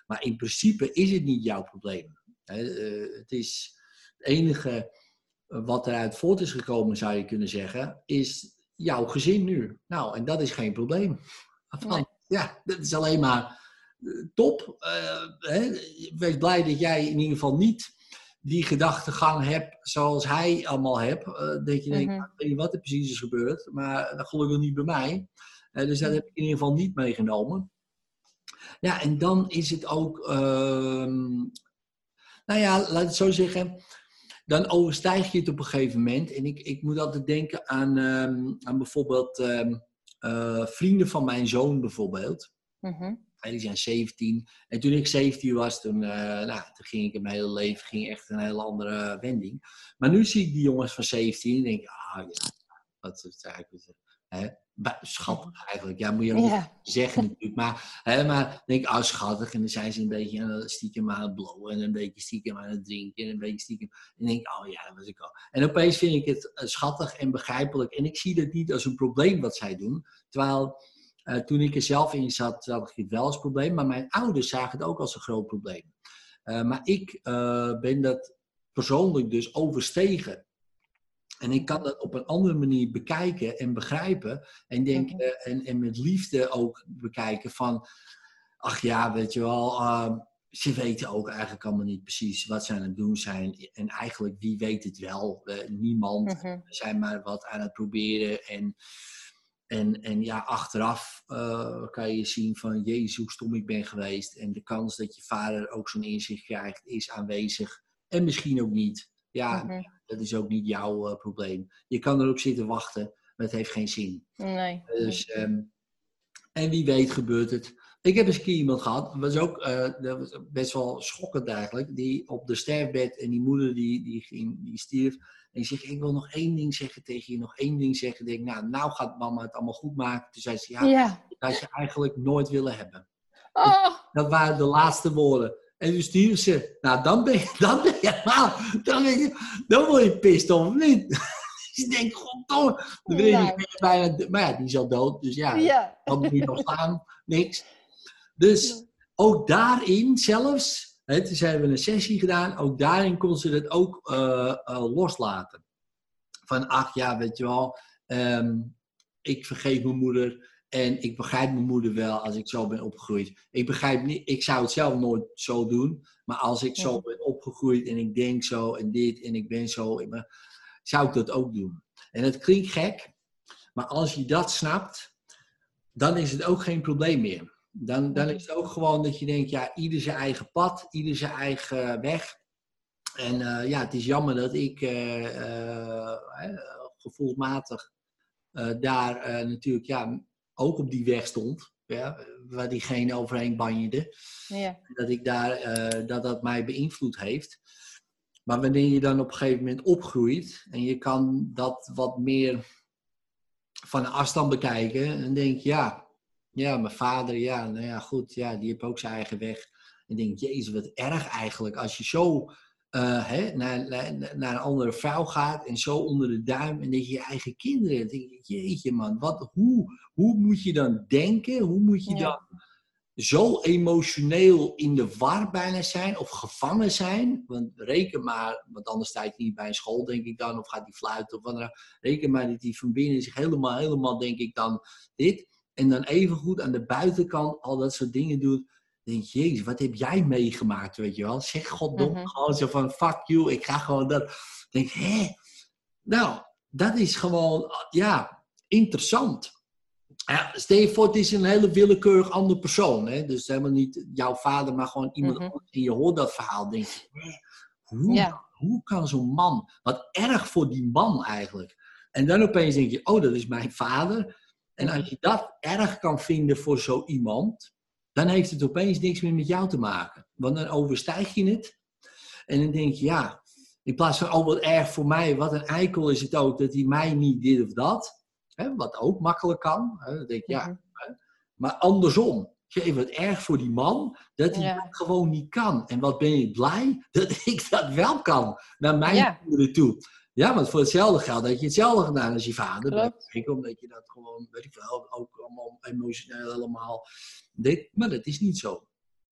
Maar in principe is het niet jouw probleem. Uh, het is het enige wat eruit voort is gekomen, zou je kunnen zeggen, is jouw gezin nu. Nou, en dat is geen probleem. Nee. Ja, dat is alleen maar top. Uh, hè, wees blij dat jij in ieder geval niet die gedachtegang hebt zoals hij allemaal hebt. Uh, dat je denkt, mm -hmm. ik weet niet wat er precies is gebeurd, maar dat gelukkig niet bij mij. Uh, dus dat heb ik in ieder geval niet meegenomen. Ja, en dan is het ook, ehm, nou ja, laat het zo zeggen, dan overstijg je het op een gegeven moment. En ik, ik moet altijd denken aan, um, aan bijvoorbeeld um, vrienden van mijn zoon bijvoorbeeld. Mm -hmm die zijn 17. En toen ik 17 was, toen, uh, nou, toen ging ik in mijn hele leven ging echt een hele andere wending. Maar nu zie ik die jongens van 17 en denk ik, ah ja, wat is eigenlijk... Hè? Schattig eigenlijk, ja, moet je niet ja. zeggen natuurlijk. Maar, hè, maar denk ik, ah, schattig. En dan zijn ze een beetje aan het stiekem aan het blowen. En een beetje stiekem aan het drinken. En een beetje stiekem. En denk ik, oh ja, dat was ik al. En opeens vind ik het uh, schattig en begrijpelijk. En ik zie dat niet als een probleem wat zij doen. Terwijl uh, toen ik er zelf in zat, zag ik het wel als probleem. Maar mijn ouders zagen het ook als een groot probleem. Uh, maar ik uh, ben dat persoonlijk dus overstegen. En ik kan dat op een andere manier bekijken en begrijpen. En, denken, mm -hmm. en, en met liefde ook bekijken van... Ach ja, weet je wel... Uh, ze weten ook eigenlijk allemaal niet precies wat ze aan het doen zijn. En eigenlijk, wie weet het wel? niemand. -hmm. We zijn maar wat aan het proberen. En en, en ja, achteraf uh, kan je zien van, jezus, hoe stom ik ben geweest. En de kans dat je vader ook zo'n inzicht krijgt, is aanwezig. En misschien ook niet. Ja, -hmm. dat is ook niet jouw uh, probleem. Je kan erop zitten wachten, maar het heeft geen zin. Nee. Dus, um, en wie weet gebeurt het. Ik heb eens een keer iemand gehad, dat was ook uh, dat was best wel schokkend eigenlijk, die op de sterfbed en die moeder die, die, ging, die stierf. En die zegt, ik wil nog één ding zeggen tegen je, nog één ding zeggen. Ik denk, nou, nou gaat mama het allemaal goed maken. Toen zei ze, ja, ja. dat je eigenlijk nooit willen hebben. Oh. Dat waren de laatste woorden. En toen stierf ze. Nou, dan ben je, dan ben je, dan, ben je, dan word je pist of niet? Je denkt, goddomme. Dan ben je Nou. bijna, maar ja, die is al dood. Dus ja, Ja. wat moet je nog staan? Niks. Dus ook daarin zelfs, toen hebben we een sessie gedaan, ook daarin kon ze het ook eh, eh, loslaten. Van, ach ja, weet je wel, ehm, ik vergeef mijn moeder en ik begrijp mijn moeder wel als ik zo ben opgegroeid. Ik begrijp niet, ik zou het zelf nooit zo doen, maar als ik zo ben opgegroeid en ik denk zo en dit en ik ben zo, ik ben- zou ik dat ook doen. En het klinkt gek, maar als je dat snapt, dan is het ook geen probleem meer. Dan, dan is het ook gewoon dat je denkt, ja, ieder zijn eigen pad, ieder zijn eigen weg. En eh, ja, het is jammer dat ik eh, gevoelsmatig daar natuurlijk ja, ook op die weg stond. Ja, waar diegene overheen banjerde. Ja. Dat ik daar, dat dat mij beïnvloed heeft. Maar wanneer je dan op een gegeven moment opgroeit en je kan dat wat meer van afstand bekijken, dan denk je, ja, ja, mijn vader, ja, nou ja, goed, ja, die heeft ook zijn eigen weg. En denk, jezus, wat erg eigenlijk. Als je zo eh, hè, naar, naar, naar een andere vrouw gaat en zo onder de duim en dat je je eigen kinderen, denk je, jeetje man, wat, hoe, hoe moet je dan denken? Hoe moet je Ja. dan zo emotioneel in de war bijna zijn of gevangen zijn? Want reken maar, want anders sta je niet bij een school, denk ik dan, of gaat die fluiten of wat dan. Reken maar dat die van binnen zich helemaal, helemaal, denk ik dan, dit. En dan evengoed aan de buitenkant al dat soort dingen doet. Denk je, jezus, wat heb jij meegemaakt, weet je wel? Zeg goddom, Mhm. gewoon zo van, fuck you, ik ga gewoon dat. Denk, hè? Nou, dat is gewoon, ja, interessant. Ja, stel je voor, het is een hele willekeurig andere persoon. Hè? Dus helemaal niet jouw vader, maar gewoon iemand Mhm. anders. En je hoort dat verhaal, denk je, hoe, Ja. hoe kan zo'n man, wat erg voor die man eigenlijk. En dan opeens denk je, oh, dat is mijn vader. En als je dat erg kan vinden voor zo iemand, dan heeft het opeens niks meer met jou te maken. Want dan overstijg je het. En dan denk je, ja, in plaats van, oh wat erg voor mij, wat een eikel is het ook dat hij mij niet dit of dat. Hè, wat ook makkelijk kan. Hè, dan denk je, ja. Mhm. Maar andersom, geef wat erg voor die man dat hij Ja. dat gewoon niet kan. En wat ben ik blij dat ik dat wel kan naar mijn Ja. kinderen toe. Ja, want voor hetzelfde geld had je hetzelfde gedaan als je vader. Klopt. Ik, omdat je dat gewoon, weet ik veel, ook allemaal emotioneel helemaal dit. Maar dat is niet zo.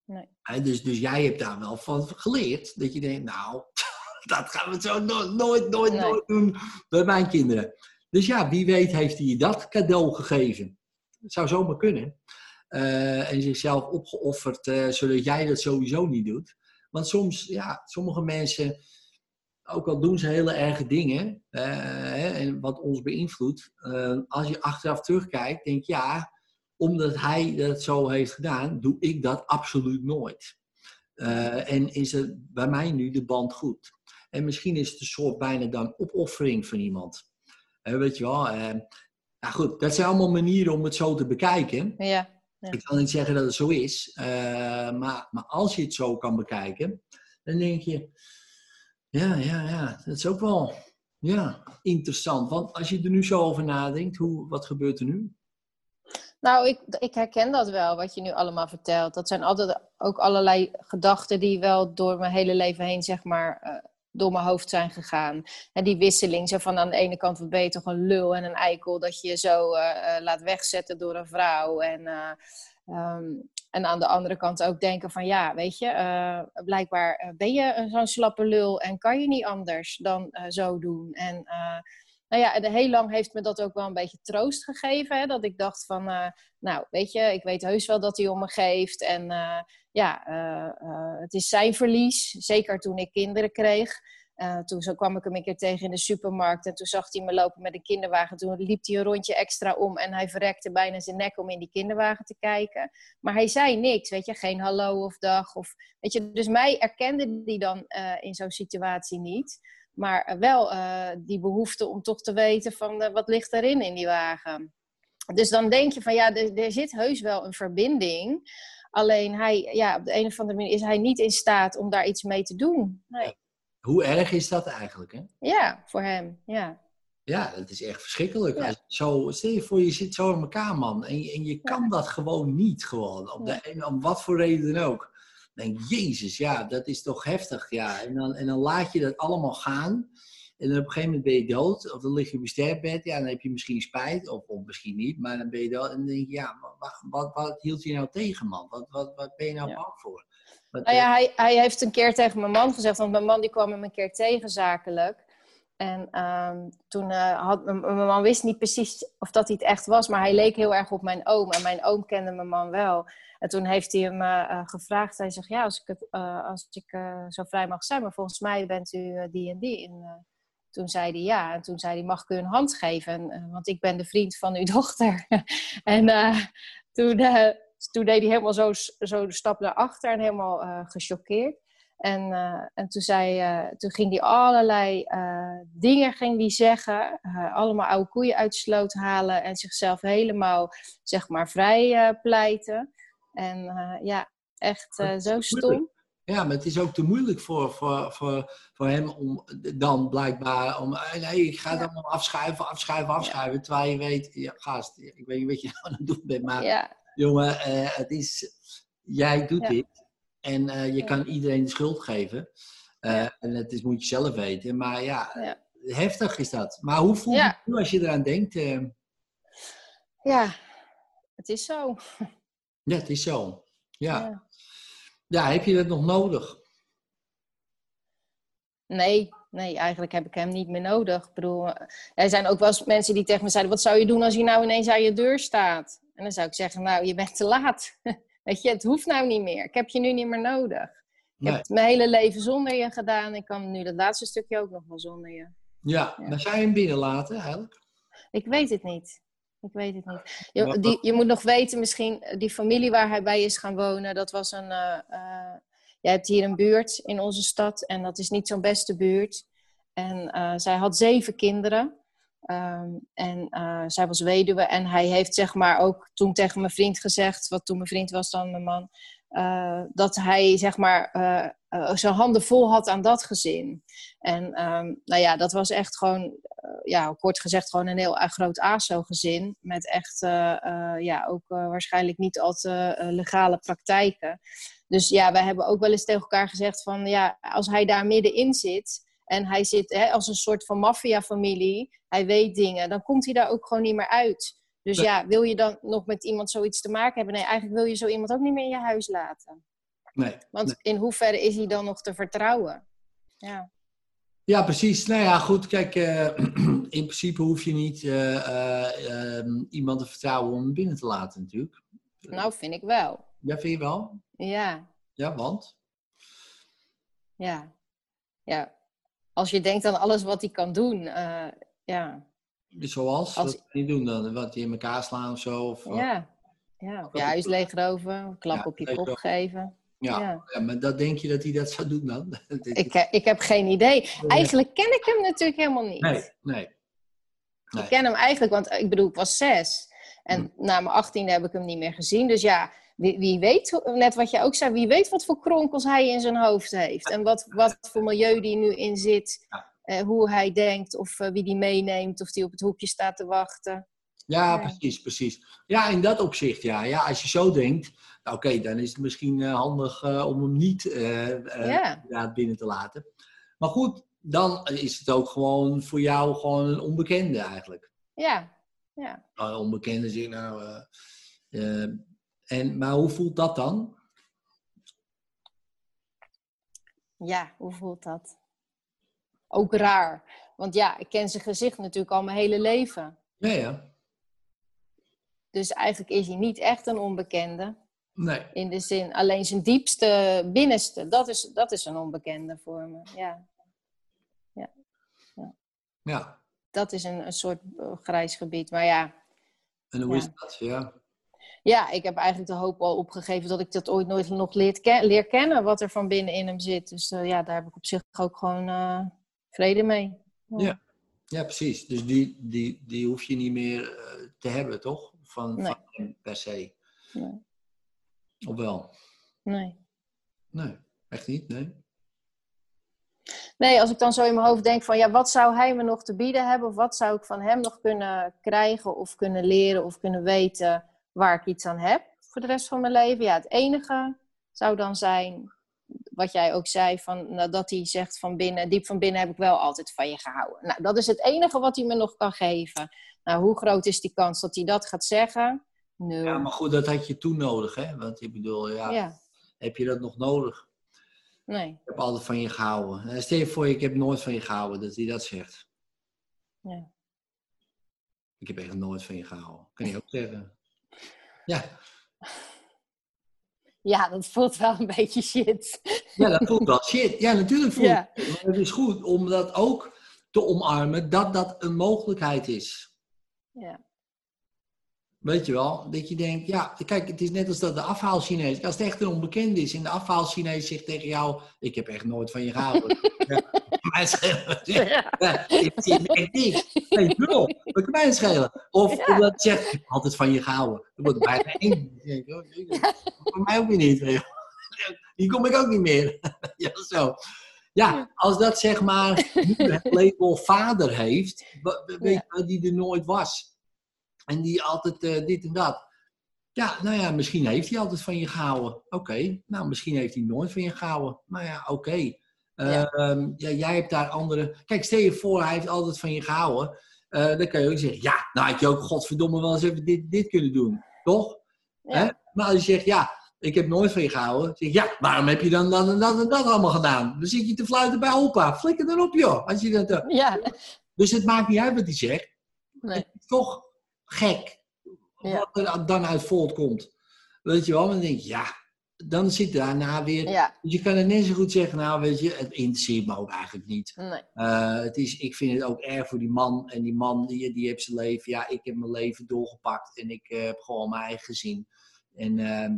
Nee. Dus, dus jij hebt daar wel van geleerd. Dat je denkt, nou, dat gaan we zo no- nooit, nooit, Nee. nooit doen bij mijn kinderen. Dus ja, wie weet heeft hij dat cadeau gegeven. Dat zou zomaar kunnen. Eh, en zichzelf opgeofferd, eh, zodat jij dat sowieso niet doet. Want soms, ja, sommige mensen, ook al doen ze hele erge dingen, eh, hè, en wat ons beïnvloedt, eh, als je achteraf terugkijkt, denk je, ja, omdat hij dat zo heeft gedaan, doe ik dat absoluut nooit. Eh, en is er bij mij nu de band goed? En misschien is het een soort bijna dan opoffering van iemand. Weet je wel. nou goed, dat zijn allemaal manieren om het zo te bekijken. Ja. Ik kan niet zeggen dat het zo is. maar, maar als je het zo kan bekijken, dan denk je... Ja, ja, ja. Dat is ook wel ja, interessant. Want als je er nu zo over nadenkt, hoe, wat gebeurt er nu? Nou, ik, ik herken dat wel, wat je nu allemaal vertelt. Dat zijn altijd ook allerlei gedachten die wel door mijn hele leven heen, zeg maar, eh, door mijn hoofd zijn gegaan. En die wisseling, zo van aan de ene kant, wat ben toch een lul en een eikel, dat je zo eh, eh, laat wegzetten door een vrouw. En, eh, ehm, en aan de andere kant ook denken van, ja, weet je, eh, blijkbaar eh, ben je een- zo'n slappe lul en kan je niet anders dan eh, zo doen. En... eh, nou ja, en heel lang heeft me dat ook wel een beetje troost gegeven. Hè? Dat ik dacht van, eh, nou, weet je, ik weet heus wel dat hij om me geeft. En eh, ja, eh, eh, het is zijn verlies. Zeker toen ik kinderen kreeg. Eh, toen zo kwam ik hem een keer tegen in de supermarkt. En toen zag hij me lopen met een kinderwagen. Toen liep hij een rondje extra om. En hij verrekte bijna zijn nek om in die kinderwagen te kijken. Maar hij zei niks, weet je. Geen hallo of dag. Of, weet je. Dus mij erkende hij dan eh, in zo'n situatie niet. Maar eh, wel die behoefte om toch te weten van wat ligt erin in die wagen. Dus dan denk je van ja, er, er zit heus wel een verbinding. Alleen hij, ja, op de een of andere manier is hij niet in staat om daar iets mee te doen. Nee. Hoe erg is dat eigenlijk? Hè? Ja, voor hem. Ja. Ja, dat is echt verschrikkelijk. Ja. Als je zo, stel je voor, je zit zo in elkaar, man. En je, en je kan dat gewoon niet, gewoon. Op de, en om wat voor reden dan ook. Dan denk je, jezus, ja, dat is toch heftig. Ja. En, dan, en dan laat je dat allemaal gaan. En dan op een gegeven moment ben je dood, of dan lig je op je sterfbed. Ja, dan heb je misschien spijt, of, of misschien niet, maar dan ben je dood. En dan denk je, ja, wat, wat, wat hield je nou tegen, man? Wat, wat, wat ben je nou bang voor? Nou ja, hij, hij heeft een keer tegen mijn man gezegd, want mijn man die kwam hem een keer tegen zakelijk. En ehm, toen uh, had mijn man wist niet precies of dat hij het echt was, maar hij leek heel erg op mijn oom. En mijn oom kende mijn man wel. En toen heeft hij hem uh, gevraagd. Hij zegt: Ja, als ik, het, als ik zo vrij mag zijn, maar volgens mij bent u die en die. En toen zei hij ja. En toen zei hij: Mag ik u een hand geven? want ik ben de vriend van uw dochter. en toen, toen deed hij helemaal zo, zo de stap naar achter en helemaal gechoqueerd. En, uh, en toen, zei, uh, toen ging hij allerlei uh, dingen ging die zeggen. allemaal oude koeien uit de sloot halen. En zichzelf helemaal, zeg maar, vrij pleiten. En ja, echt zo stom. Ja, maar het is ook te moeilijk voor, voor, voor, voor hem om dan blijkbaar... Om, nee, ik ga het allemaal afschuiven, afschuiven, afschuiven. Ja. Terwijl je weet, ja, gast, ik weet niet wat je aan het doen bent. Maar ja. Jongen, het is... Jij doet dit. En uh, je kan iedereen de schuld geven. Uh, en het is, moet je zelf weten. Maar ja, heftig is dat. Maar hoe voel je het nu als je eraan denkt? Ja, het is zo. Ja, het is zo. Ja. ja. heb je dat nog nodig? Nee, nee, eigenlijk heb ik hem niet meer nodig. Ik bedoel, er zijn ook wel eens mensen die tegen me zeiden: Wat zou je doen als hij nou ineens aan je deur staat? En dan zou ik zeggen: Nou, je bent te laat. Weet je, het hoeft nou niet meer. Ik heb je nu niet meer nodig. Ik heb het mijn hele leven zonder je gedaan. Ik kan nu dat laatste stukje ook nog wel zonder je. Ja, ja. maar zou je hem binnenlaten eigenlijk? Ik weet het niet. Ik weet het niet. Je, die, je moet nog weten, misschien die familie waar hij bij is gaan wonen, dat was een. Uh, uh, je hebt hier een buurt in onze stad en dat is niet zo'n beste buurt. En uh, zij had zeven kinderen. Um, en uh, zij was weduwe en hij heeft zeg maar ook toen tegen mijn vriend gezegd, wat toen mijn vriend was dan mijn man, uh, dat hij zeg maar uh, zijn handen vol had aan dat gezin. En um, nou ja, dat was echt gewoon, ja, kort gezegd gewoon een heel groot ASO-gezin met echt, ja, ook waarschijnlijk niet al te legale praktijken. Dus ja, wij hebben ook wel eens tegen elkaar gezegd van, ja, als hij daar middenin zit en hij zit hè, als een soort van maffiafamilie. Hij weet dingen. Dan komt hij daar ook gewoon niet meer uit. Dus ja, wil je dan nog met iemand zoiets te maken hebben? Nee, eigenlijk wil je zo iemand ook niet meer in je huis laten. Nee. Want in hoeverre is hij dan nog te vertrouwen? Ja. Ja, precies. Nou ja, goed. Kijk, uh, in principe hoef je niet uh, uh, iemand te vertrouwen om hem binnen te laten, natuurlijk. Nou, vind ik wel. Ja, vind je wel? Ja. Ja, want? Ja. Ja, als je denkt aan alles wat hij kan doen, uh, ja. Zoals? Als... Wat kan hij doen dan? Wat hij in elkaar slaan of zo? Of, ja. ja, of je huis leegroven, klap op je kop geven. Ja. ja. Ja. maar dat denk je dat hij dat zou doen dan? ik, eh, ik heb geen idee. Eigenlijk ken ik hem natuurlijk helemaal niet. Nee, nee. nee. Ik ken hem eigenlijk, want ik bedoel, ik was zes. En hm. na mijn achttiende heb ik hem niet meer gezien. Dus ja, wie, wie, weet, net wat je ook zei, wie weet wat voor kronkels hij in zijn hoofd heeft. En wat, wat voor milieu die nu in zit. Eh, hoe hij denkt, of uh, wie die meeneemt, of die op het hoekje staat te wachten. Ja, precies, precies. Ja, in dat opzicht, ja. ja als je zo denkt, nou, oké, dan is het misschien uh, handig om hem niet ja. binnen te laten. Maar goed, dan is het ook gewoon voor jou gewoon een onbekende eigenlijk. Ja, ja. onbekende zin, nou... En, maar hoe voelt dat dan? Ja, hoe voelt dat? Ook raar. Want ja, ik ken zijn gezicht natuurlijk al mijn hele leven. Ja, ja. Dus eigenlijk is hij niet echt een onbekende. Nee. In de zin, alleen zijn diepste, binnenste, dat is, dat is een onbekende voor me. Ja. Ja. ja. ja. Dat is een, een soort uh, grijs gebied. Maar ja. En hoe is dat? Ja ja, ik heb eigenlijk de hoop al opgegeven dat ik dat ooit nooit nog leer, leer kennen, wat er van binnen in hem zit. Dus uh, ja, daar heb ik op zich ook gewoon uh, vrede mee. Ja. ja. Ja. precies. Dus die, die, die hoef je niet meer uh, te hebben, toch? Van, nee. van hem per se. Nee. Of wel? Nee. Nee, echt niet, nee. Nee, als ik dan zo in mijn hoofd denk van ja, wat zou hij me nog te bieden hebben? Of wat zou ik van hem nog kunnen krijgen of kunnen leren of kunnen weten? Waar ik iets aan heb voor de rest van mijn leven. Ja, het enige zou dan zijn wat jij ook zei, van, nou, dat hij zegt van binnen, diep van binnen heb ik wel altijd van je gehouden. Nou, dat is het enige wat hij me nog kan geven. Nou, hoe groot is die kans dat hij dat gaat zeggen? Nul. Ja, maar goed, dat had je toen nodig, hè? Want ik bedoel, ja, Ja, heb je dat nog nodig? nee. Ik heb altijd van je gehouden. Eh, Stel je voor, ik heb nooit van je gehouden, dat hij dat zegt. Ja. Ik heb echt nooit van je gehouden. Kan je ook zeggen. Ja, ja, dat voelt wel een beetje shit. ja dat voelt wel shit. Ja, natuurlijk voelt Ja. het. Maar het is goed om dat ook te omarmen, dat dat een mogelijkheid is. Ja, Weet je wel? Dat je denkt, ja, kijk, het is net als dat de afhaal-Chinees. Als het echt een onbekende is en de afhaal-Chinees zegt tegen jou: Ik heb echt nooit van je gehouden. ja, mij schelen. Ja, ik zie echt niks. Nee, nul. Kan mij schelen? Of Ja. omdat het zegt: Ik heb altijd van je gehouden. Dan wordt het bijna één. Oh, Voor mij ook weer niet. Hier kom ik ook niet meer. ja, zo. Ja, als dat zeg maar nu het label vader heeft, weet je, die er nooit was. En die altijd eh, dit en dat. Ja, nou ja, misschien heeft hij altijd van je gehouden. Oké, nou misschien heeft hij nooit van je gehouden. Nou ja, oké. Ja. ehm, ja, jij hebt daar andere... Kijk, stel je voor, hij heeft altijd van je gehouden. Eh, dan kan je ook zeggen, ja, nou had je ook godverdomme wel eens even dit, dit kunnen doen. Toch? ja. Hè? Maar als je zegt, ja, ik heb nooit van je gehouden. Zeg ja, waarom heb je dan dat en dat en dat allemaal gedaan? Dan zit je te fluiten bij opa. Flikker dan op, joh. Als je dat, eh, ja. Dus het maakt niet uit wat hij zegt. Nee. Het is toch gek Ja. wat er dan uit voortkomt. Weet je wel? Dan denk je, ja, dan zit daarna weer... ja, Dus je kan het net zo goed zeggen, nou weet je, het interesseert me ook eigenlijk niet. nee. Eh, het is, ik vind het ook erg voor die man. En die man, die, die heeft zijn leven. Ja, ik heb mijn leven doorgepakt. En ik eh, heb gewoon mijn eigen gezin. En ehm,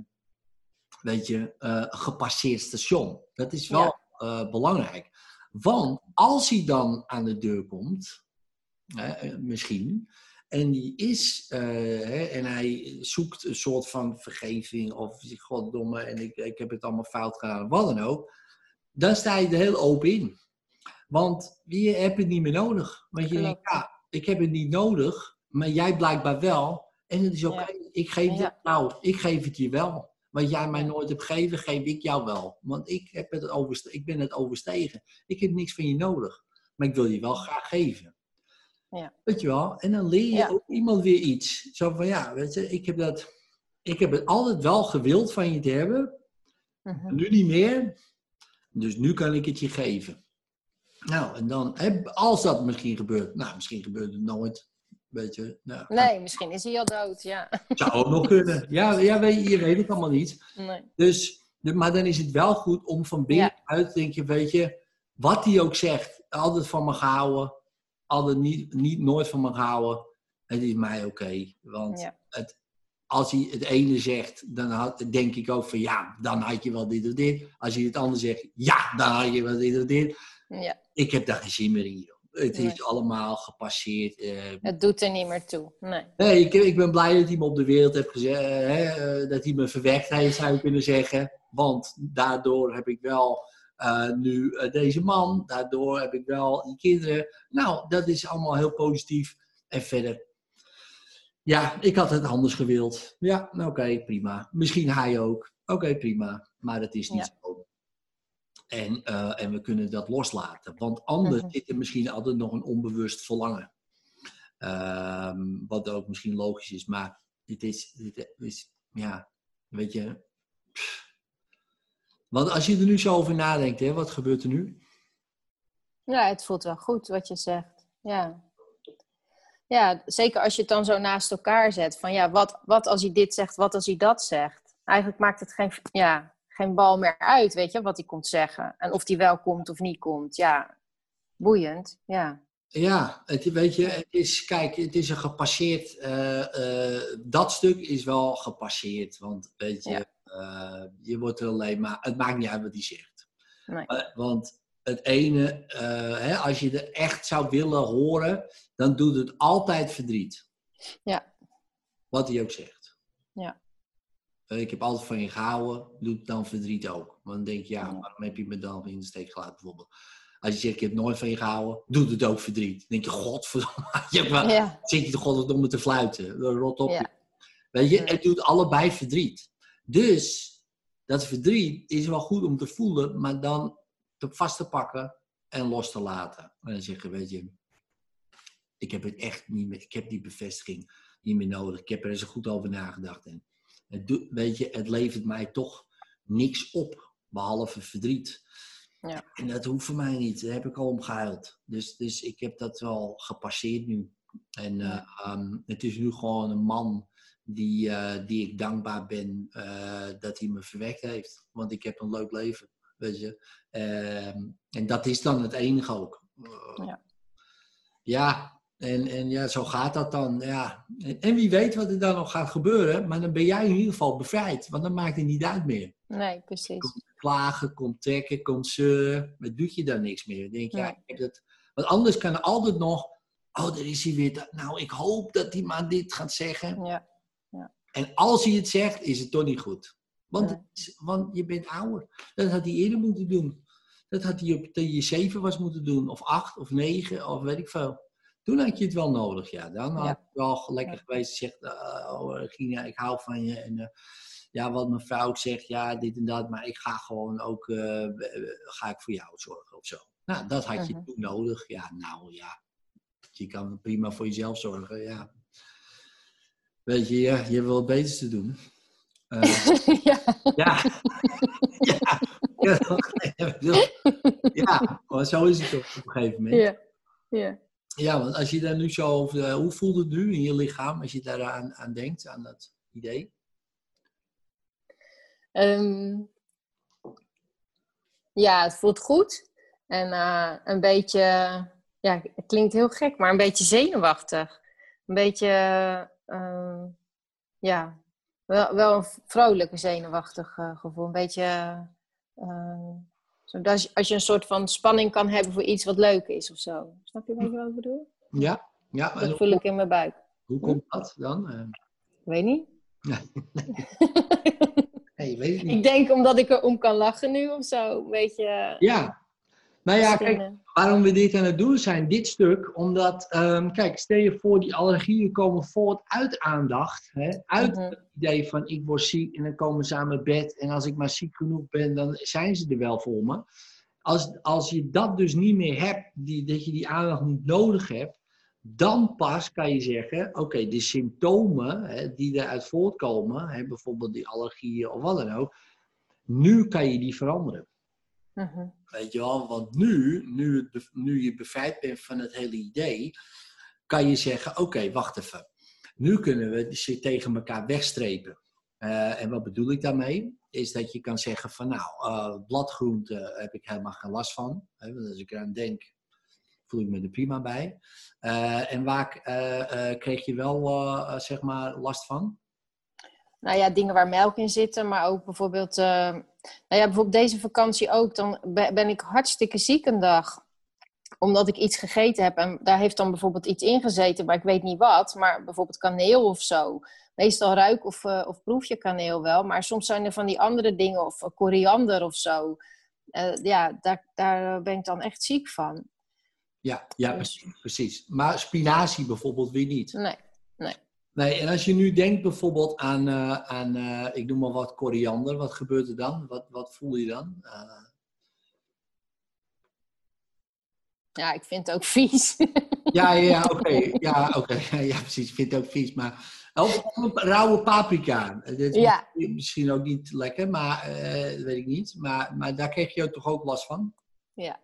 weet je, eh, gepasseerd station. Dat is wel belangrijk. Want als hij dan aan de deur komt, misschien, en die is, eh, hè, en hij zoekt een soort van vergeving, of goddomme, en ik, ik heb het allemaal fout gedaan, wat dan ook, dan sta je er heel open in. Want je hebt het niet meer nodig. Want je denkt, ja, ik heb het niet nodig, maar jij blijkbaar wel. En het is oké, Ja. ik geef Ja. het nou, ik geef het je wel. Wat jij mij nooit hebt gegeven, geef ik jou wel. Want ik, heb het overste- ik ben het overstegen. Ik heb niks van je nodig. Maar ik wil je wel graag geven. Ja. Weet je wel? En dan leer je Ja. ook iemand weer iets. Zo van, ja, weet je, ik heb, dat, ik heb het altijd wel gewild van je te hebben. Mhm. Nu niet meer. Dus nu kan ik het je geven. Nou, en dan, als dat misschien gebeurt. Nou, misschien gebeurt het nooit. Weet je. Nou, Nee, misschien is hij al dood, ja. Zou ook nog kunnen. Ja, ja weet, je je weet het allemaal niet. Nee. Dus, de- maar dan is het wel goed om van binnenuit te denken, weet je, wat hij ook zegt, altijd van me gehouden, altijd niet, niet nooit van me gehouden, het is mij oké. Want Ja. het, als hij het ene zegt, dan had, denk ik ook van ja, dan had je wel dit of dit. Als hij het andere zegt, ja, dan had je wel dit of dit. Ja, Ik heb daar geen zin meer in. joh. Het Nee. is allemaal gepasseerd. eh, het doet er niet meer toe. Nee. Nee, ik, ik ben blij dat hij me op de wereld heeft gezet. hè, eh, dat hij me verwekt heeft, zou je kunnen zeggen. Want daardoor heb ik wel eh, nu eh, deze man. Daardoor heb ik wel die kinderen. Nou, dat is allemaal heel positief. En verder. Ja, ik had het anders gewild. Ja, oké, prima. Misschien hij ook. Oké, prima. Maar dat is niet Ja. zo. En, eh, en we kunnen dat loslaten. Want anders Mhm. zit er misschien altijd nog een onbewust verlangen. Ehm, wat ook misschien logisch is, maar dit is, dit is ja, weet je. pff. Want als je er nu zo over nadenkt, hè, wat gebeurt er nu? Ja, het voelt wel goed wat je zegt. Ja. Ja, zeker als je het dan zo naast elkaar zet. Van ja, wat, wat als hij dit zegt, wat als hij dat zegt? Eigenlijk maakt het geen, ja, geen bal meer uit, weet je, wat hij komt zeggen. En of hij wel komt of niet komt. Ja, boeiend. Ja, Ja, het, weet je, het is, kijk, het is een gepasseerd, eh, dat stuk is wel gepasseerd. Want weet je, Ja. Eh, je wordt er alleen maar, het maakt niet uit wat hij zegt. Nee. Eh, want het ene, eh, hè, als je er echt zou willen horen, dan doet het altijd verdriet. Ja. Wat hij ook zegt. Ja. Ik heb altijd van je gehouden, doet dan verdriet ook. Want dan denk je, ja, waarom heb je me dan in de steek gelaten bijvoorbeeld? Als je zegt, ik heb nooit van je gehouden, doet het ook verdriet. Dan denk je, godverdomme, je hebt wel, ja, zit je toch godverdomme te fluiten. Rot op. Ja. Weet je, het doet allebei verdriet. Dus dat verdriet is wel goed om te voelen, maar dan te vast te pakken en los te laten. En dan zeggen, weet je, ik heb het echt niet meer, ik heb die bevestiging niet meer nodig. Ik heb er eens goed over nagedacht. En het, weet je, het levert mij toch niks op, behalve verdriet. Ja. En dat hoeft voor mij niet. Daar heb ik al om gehuild. Dus, dus ik heb dat wel gepasseerd nu. En eh, ehm, het is nu gewoon een man die, uh, die ik dankbaar ben uh, dat hij me verwekt heeft. Want ik heb een leuk leven, weet je. Ehm, en dat is dan het enige ook. ja. ja, en, en ja, zo gaat dat dan. Ja. En, en, wie weet wat er dan nog gaat gebeuren, maar dan ben jij in ieder geval bevrijd. Want dan maakt het niet uit meer. Nee, precies. Komt klagen, komt trekken, komt zeuren. Maar doet je dan niks meer. Dan denk je, ja, ik heb dat... Want anders kan er altijd nog... Oh, daar is hij weer. Nou, ik hoop dat hij maar dit gaat zeggen. Ja. Ja. En als hij het zegt, is het toch niet goed. Want, want je bent ouder. Dat had hij eerder moeten doen. Dat had hij op je zeven was moeten doen. Of acht, of negen, of weet ik veel. Toen had je het wel nodig, ja. Dan had het wel lekker geweest. Zegt, oh Regina, ik hou van je. En uh, ja, wat mijn vrouw zegt, ja, dit en dat. Maar ik ga gewoon ook, uh, ga ik voor jou zorgen of zo. Nou, dat had je uh-huh. toen nodig. Ja, nou ja. Je kan prima voor jezelf zorgen, ja. Weet je, je, je hebt wel het beters te doen. Uh, ja. ja. ja. Ja, maar zo is het op een gegeven moment. Ja. ja. Ja, want als je daar nu zo over... Uh, hoe voelt het nu in je lichaam als je daaraan aan denkt, aan dat idee? Um, ja, het voelt goed. En uh, een beetje... Ja, het klinkt heel gek, maar een beetje zenuwachtig. Een beetje... Uh, ja, wel, wel een vrolijke zenuwachtig uh, gevoel. Een beetje... Uh, zodat als je een soort van spanning kan hebben voor iets wat leuk is of zo. Snap je wat ik wel bedoel? Ja. ja dat voel ik in mijn buik. Hoe komt dat dan? Uh... Weet niet. nee, weet het niet. Ik denk omdat ik er om kan lachen nu of zo. Een beetje... Ja, nou ja, kijk, waarom we dit aan het doen zijn, dit stuk, omdat, um, kijk, stel je voor, die allergieën komen voort uit aandacht, hè, uit mhm. het idee van ik word ziek en dan komen ze aan mijn bed en als ik maar ziek genoeg ben, dan zijn ze er wel voor me. Als, als je dat dus niet meer hebt, die, dat je die aandacht niet nodig hebt, dan pas kan je zeggen, oké, de symptomen hè, die eruit voortkomen, hè, bijvoorbeeld die allergieën of wat dan ook, nu kan je die veranderen. Mhm. Weet je wel, want nu, nu, nu je bevrijd bent van het hele idee, kan je zeggen: Oké, wacht even. Nu kunnen we ze tegen elkaar wegstrepen. Uh, en wat bedoel ik daarmee? Is dat je kan zeggen: van nou, uh, bladgroente heb ik helemaal geen last van. Hè, want als ik eraan denk, voel ik me er prima bij. Uh, en waar kreeg je wel zeg maar last van? Nou ja, dingen waar melk in zitten, maar ook bijvoorbeeld nou ja, bijvoorbeeld deze vakantie ook. Dan ben ik hartstikke ziek een dag. Omdat ik iets gegeten heb. En daar heeft dan bijvoorbeeld iets in gezeten, maar ik weet niet wat. Maar bijvoorbeeld kaneel of zo. Meestal ruik of, uh, of proef je kaneel wel. Maar soms zijn er van die andere dingen. Of koriander of zo. Uh, ja, daar, daar ben ik dan echt ziek van. Ja, ja dus. precies. Maar spinazie bijvoorbeeld weer niet. Nee, nee. Nee, en als je nu denkt bijvoorbeeld aan, uh, aan uh, ik noem maar wat, koriander, wat gebeurt er dan? Wat, wat voel je dan? Uh... Ja, ik vind het ook vies. Ja, ja, oké. Ja, oké. Ja, precies. Ik vind het ook vies. Maar of rauwe paprika. Dat is ja. misschien ook niet lekker, maar dat weet ik niet. Maar, maar daar kreeg je toch ook last van? Ja.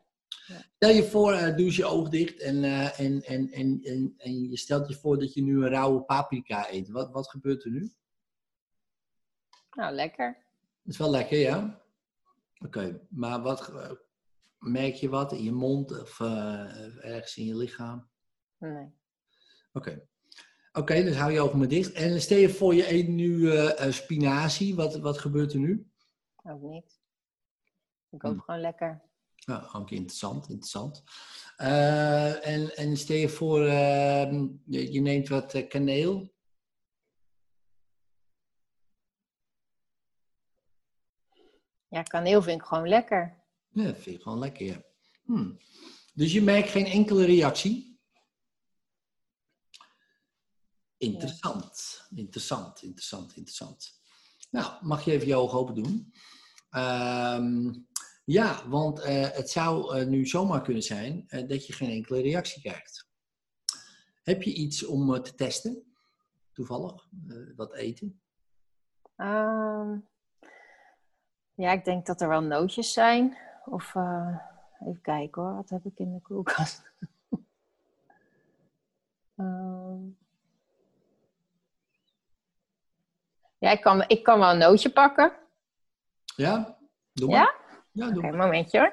Stel je voor, uh, doe je oog dicht en, uh, en, en, en, en, en, je stelt je voor dat je nu een rauwe paprika eet. Wat, wat gebeurt er nu? Nou, lekker. Dat is wel lekker, ja? Oké, maar wat, uh, merk je wat in je mond of ergens in je lichaam? Nee. Oké. Oké, dus hou je ogen maar dicht. En stel je voor, je eet nu spinazie. Wat, wat gebeurt er nu? Ook niet. Ik koop hm. gewoon lekker. Ja, ook interessant, interessant. Uh, en, en stel je voor, uh, je, je, neemt wat uh, kaneel. Ja, kaneel vind ik gewoon lekker. Ja, dat vind ik gewoon lekker, ja. Hmm. Dus je merkt geen enkele reactie? Interessant, ja. interessant, interessant, interessant. Nou, mag je even je ogen open doen? Ehm, ja, want eh, het zou uh, nu zomaar kunnen zijn uh, dat je geen enkele reactie krijgt. Heb je iets om te testen? Toevallig? wat eten? Um, ja, ik denk dat er wel nootjes zijn. Of even kijken hoor, wat heb ik in de koelkast? um, Ja, ik kan, ik kan wel een nootje pakken. Ja? Doe maar. Ja? Ja, du... okay, må jeg kjøre?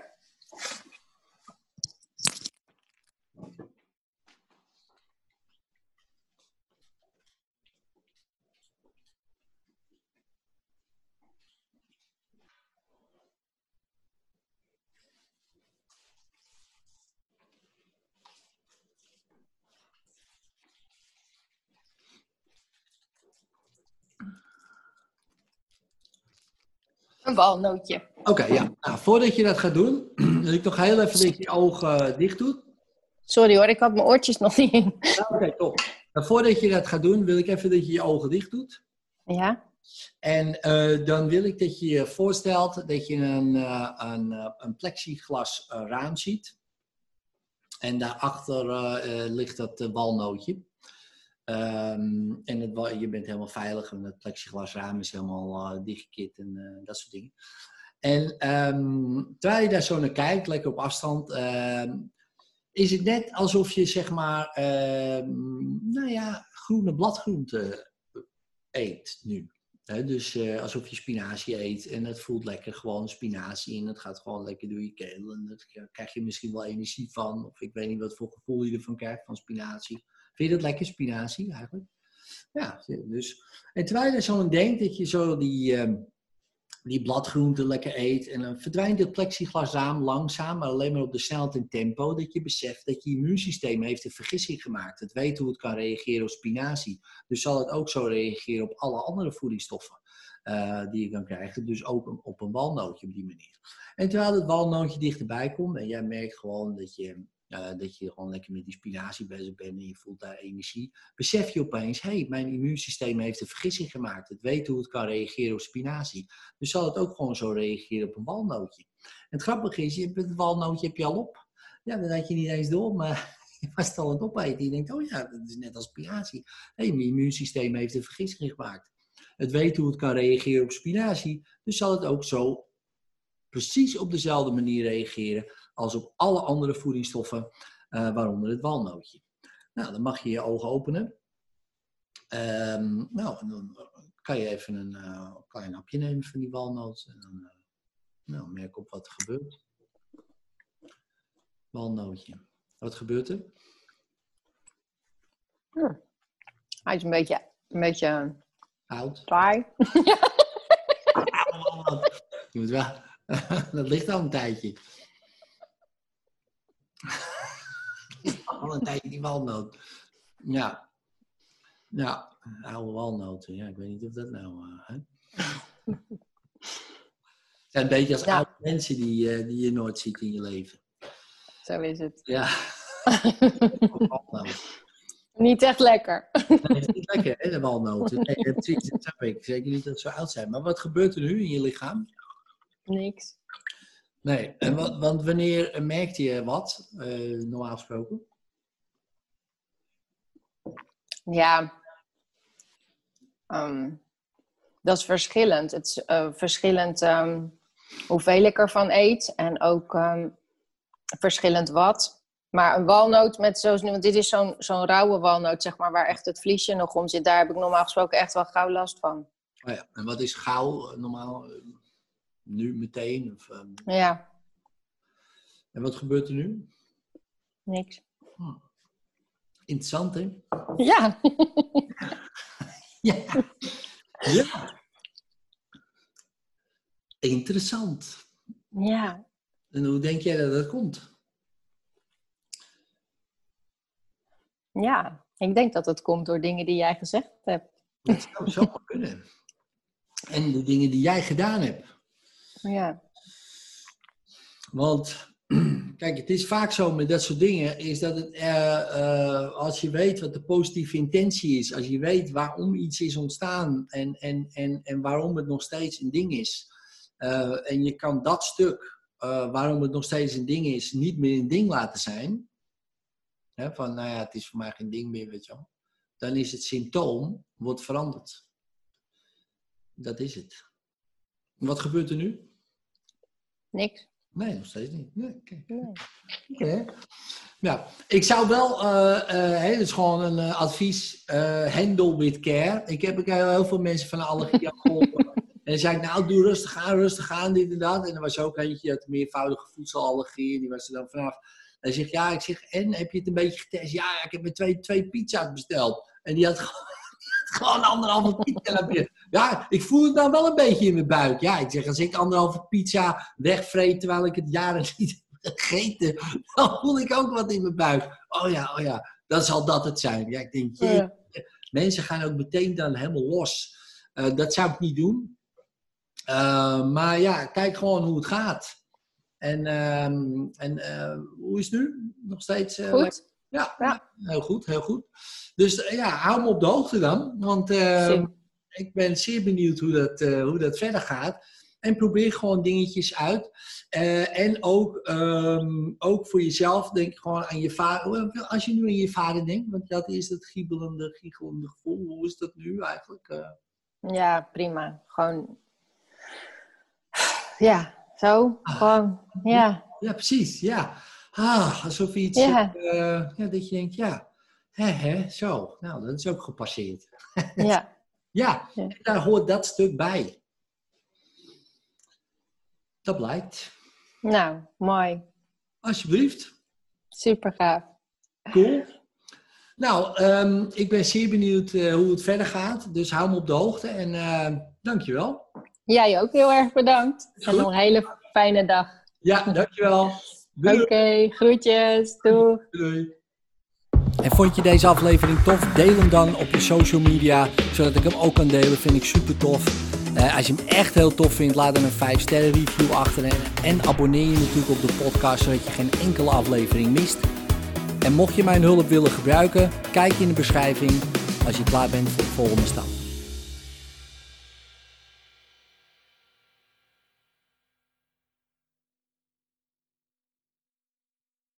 Een walnootje. Oké, ja. Nou, voordat je dat gaat doen, wil ik toch heel even dat je je ogen uh, dicht doet. Sorry hoor, ik had mijn oortjes nog niet in. Oké, top. Maar voordat je dat gaat doen, wil ik even dat je je ogen dicht doet. Ja. En uh, dan wil ik dat je je voorstelt dat je een, uh, een, een plexiglas raam ziet. En daarachter ligt dat walnootje. Um, en het, je bent helemaal veilig en het plexiglasraam is helemaal uh, en uh, dat soort dingen. En um, terwijl je daar zo naar kijkt, lekker op afstand, uh, is het net alsof je zeg maar, nou ja, groene bladgroenten eet nu. Dus alsof je spinazie eet en het voelt lekker gewoon spinazie en het gaat gewoon lekker door je keel en daar krijg je misschien wel energie van. Of ik weet niet wat voor gevoel je ervan krijgt van spinazie. Vind je dat lekker, spinazie eigenlijk? Ja, dus. En terwijl je zo aan denkt dat je zo die, uh, die bladgroenten lekker eet. En dan verdwijnt het plexiglasraam langzaam, maar alleen maar op de snelheid en tempo. Dat je beseft dat je immuunsysteem heeft een vergissing gemaakt. Het weet hoe het kan reageren op spinazie. Dus zal het ook zo reageren op alle andere voedingsstoffen. Uh, die je kan krijgen. Dus ook op een walnootje op die manier. En terwijl het walnootje dichterbij komt en jij merkt gewoon dat je dat je gewoon lekker met die spinazie bezig bent en je voelt daar energie. Besef je opeens, hé, hey, mijn immuunsysteem heeft een vergissing gemaakt. Het weet hoe het kan reageren op spinazie. Dus zal het ook gewoon zo reageren op een walnootje. En het grappige is, je, het walnootje heb je al op. Ja, dat had je niet eens door, maar je was al aan het opeten. Je denkt, oh ja, dat is net als spinazie. Hé, hey, mijn immuunsysteem heeft een vergissing gemaakt. Het weet hoe het kan reageren op spinazie. Dus zal het ook zo precies op dezelfde manier reageren als op alle andere voedingsstoffen, uh, waaronder het walnootje. Nou, dan mag je je ogen openen. Um, nou, dan kan je even een uh, klein hapje nemen van die walnoot. En dan uh, nou, merk op wat er gebeurt. Walnootje. Wat gebeurt er? Hm. Hij is een beetje, een beetje oud. Taai. Je moet wel, dat ligt al een tijdje. Al een tijdje die walnoot. Ja. Ja, oude walnoten. Ja, ik weet niet of dat nou... Uh, hè? Het zijn een beetje als oude mensen die, uh, die je nooit ziet in je leven. Zo is het. Ja. niet echt lekker. Nee, het is niet lekker, hè, de walnoten. Nee, precies, dat snap ik. Zeker niet dat ze zo oud zijn. Maar wat gebeurt er nu in je lichaam? Niks. Nee, en wat, want wanneer merkte je wat, uh, normaal gesproken? Ja, um, dat is verschillend. Het is uh, verschillend um, hoeveel ik ervan eet en ook um, verschillend wat. Maar een walnoot met zoals nu, want dit is zo'n zo'n rauwe walnoot, zeg maar, waar echt het vliesje nog om zit. Daar heb ik normaal gesproken echt wel gauw last van. Oh ja. En wat is gauw eh, normaal? Nu meteen? Of, Ja. En wat gebeurt er nu? Niks. Hm. Interessant, hè? Ja. ja. Ja. Interessant. Ja. En hoe denk jij dat dat komt? Ja, ik denk dat het komt door dingen die jij gezegd hebt. Dat zou zo kunnen. En de dingen die jij gedaan hebt. Ja. Want kijk, het is vaak zo met dat soort dingen, is dat het, eh, eh, als je weet wat de positieve intentie is, als je weet waarom iets is ontstaan en, en, en, en waarom het nog steeds een ding is, eh, en je kan dat stuk, waarom het nog steeds een ding is, niet meer een ding laten zijn, hè, van nou ja, het is voor mij geen ding meer, weet je wel, dan is het symptoom, wordt veranderd. Dat is het. Wat gebeurt er nu? Niks. Nee, nog steeds niet. Nee, okay. Ja, ik zou wel, uh, uh, het is gewoon een uh, advies, handle with care. Ik heb ik heel veel mensen van de allergie geholpen. en dan zei ik, nou doe rustig aan, rustig aan, dit en dat. En er was ook eentje, die had meervoudige voedselallergie. Die was er dan vanaf. Hij zegt, ja, ik zeg, en heb je het een beetje getest? Ja, ik heb met twee, twee pizza's besteld. En die had gewoon gewoon anderhalve pizza Ja, ik voel het nou wel een beetje in mijn buik. Ja, ik zeg, als ik anderhalve pizza wegvreet terwijl ik het jaren niet heb gegeten, dan voel ik ook wat in mijn buik. Oh ja, oh ja, dan zal dat het zijn. Ja, ik denk, je, mensen gaan ook meteen dan helemaal los. Uh, dat zou ik niet doen. Uh, maar ja, kijk gewoon hoe het gaat. En, uh, en uh, hoe is het nu? Nog steeds? Goed. Ja, ja, heel goed, heel goed. Dus ja, hou me op de hoogte dan. Want uh, ik ben zeer benieuwd hoe dat, uh, hoe dat verder gaat. En probeer gewoon dingetjes uit. Uh, en ook, um, ook voor jezelf, denk gewoon aan je vader. Als je nu aan je vader denkt, want dat is dat giebelende, giechelende gevoel. Hoe is dat nu eigenlijk? Ja, prima. Gewoon, ja, zo. Ah. Gewoon, ja. Ja, precies, ja. Ah, alsof iets, ja. ja, dat je denkt, ja, Hè, hè, zo. Nou, dat is ook gepasseerd. Ja. ja, En daar hoort dat stuk bij. Dat blijkt. Nou, mooi. Alsjeblieft. Super gaaf. Cool. Nou, um, ik ben zeer benieuwd uh, hoe het verder gaat. Dus hou me op de hoogte en uh, dankjewel. Jij ook heel erg bedankt. En nog een hele fijne dag. Ja, dankjewel. Oké, okay, groetjes. Doei. Doei. En vond je deze aflevering tof? Deel hem dan op je social media, zodat ik hem ook kan delen. Vind ik super tof. Uh, als je hem echt heel tof vindt, laat dan een 5 sterren review achter. En, en abonneer je natuurlijk op de podcast, zodat je geen enkele aflevering mist. En mocht je mijn hulp willen gebruiken, kijk in de beschrijving als je klaar bent voor de volgende stap.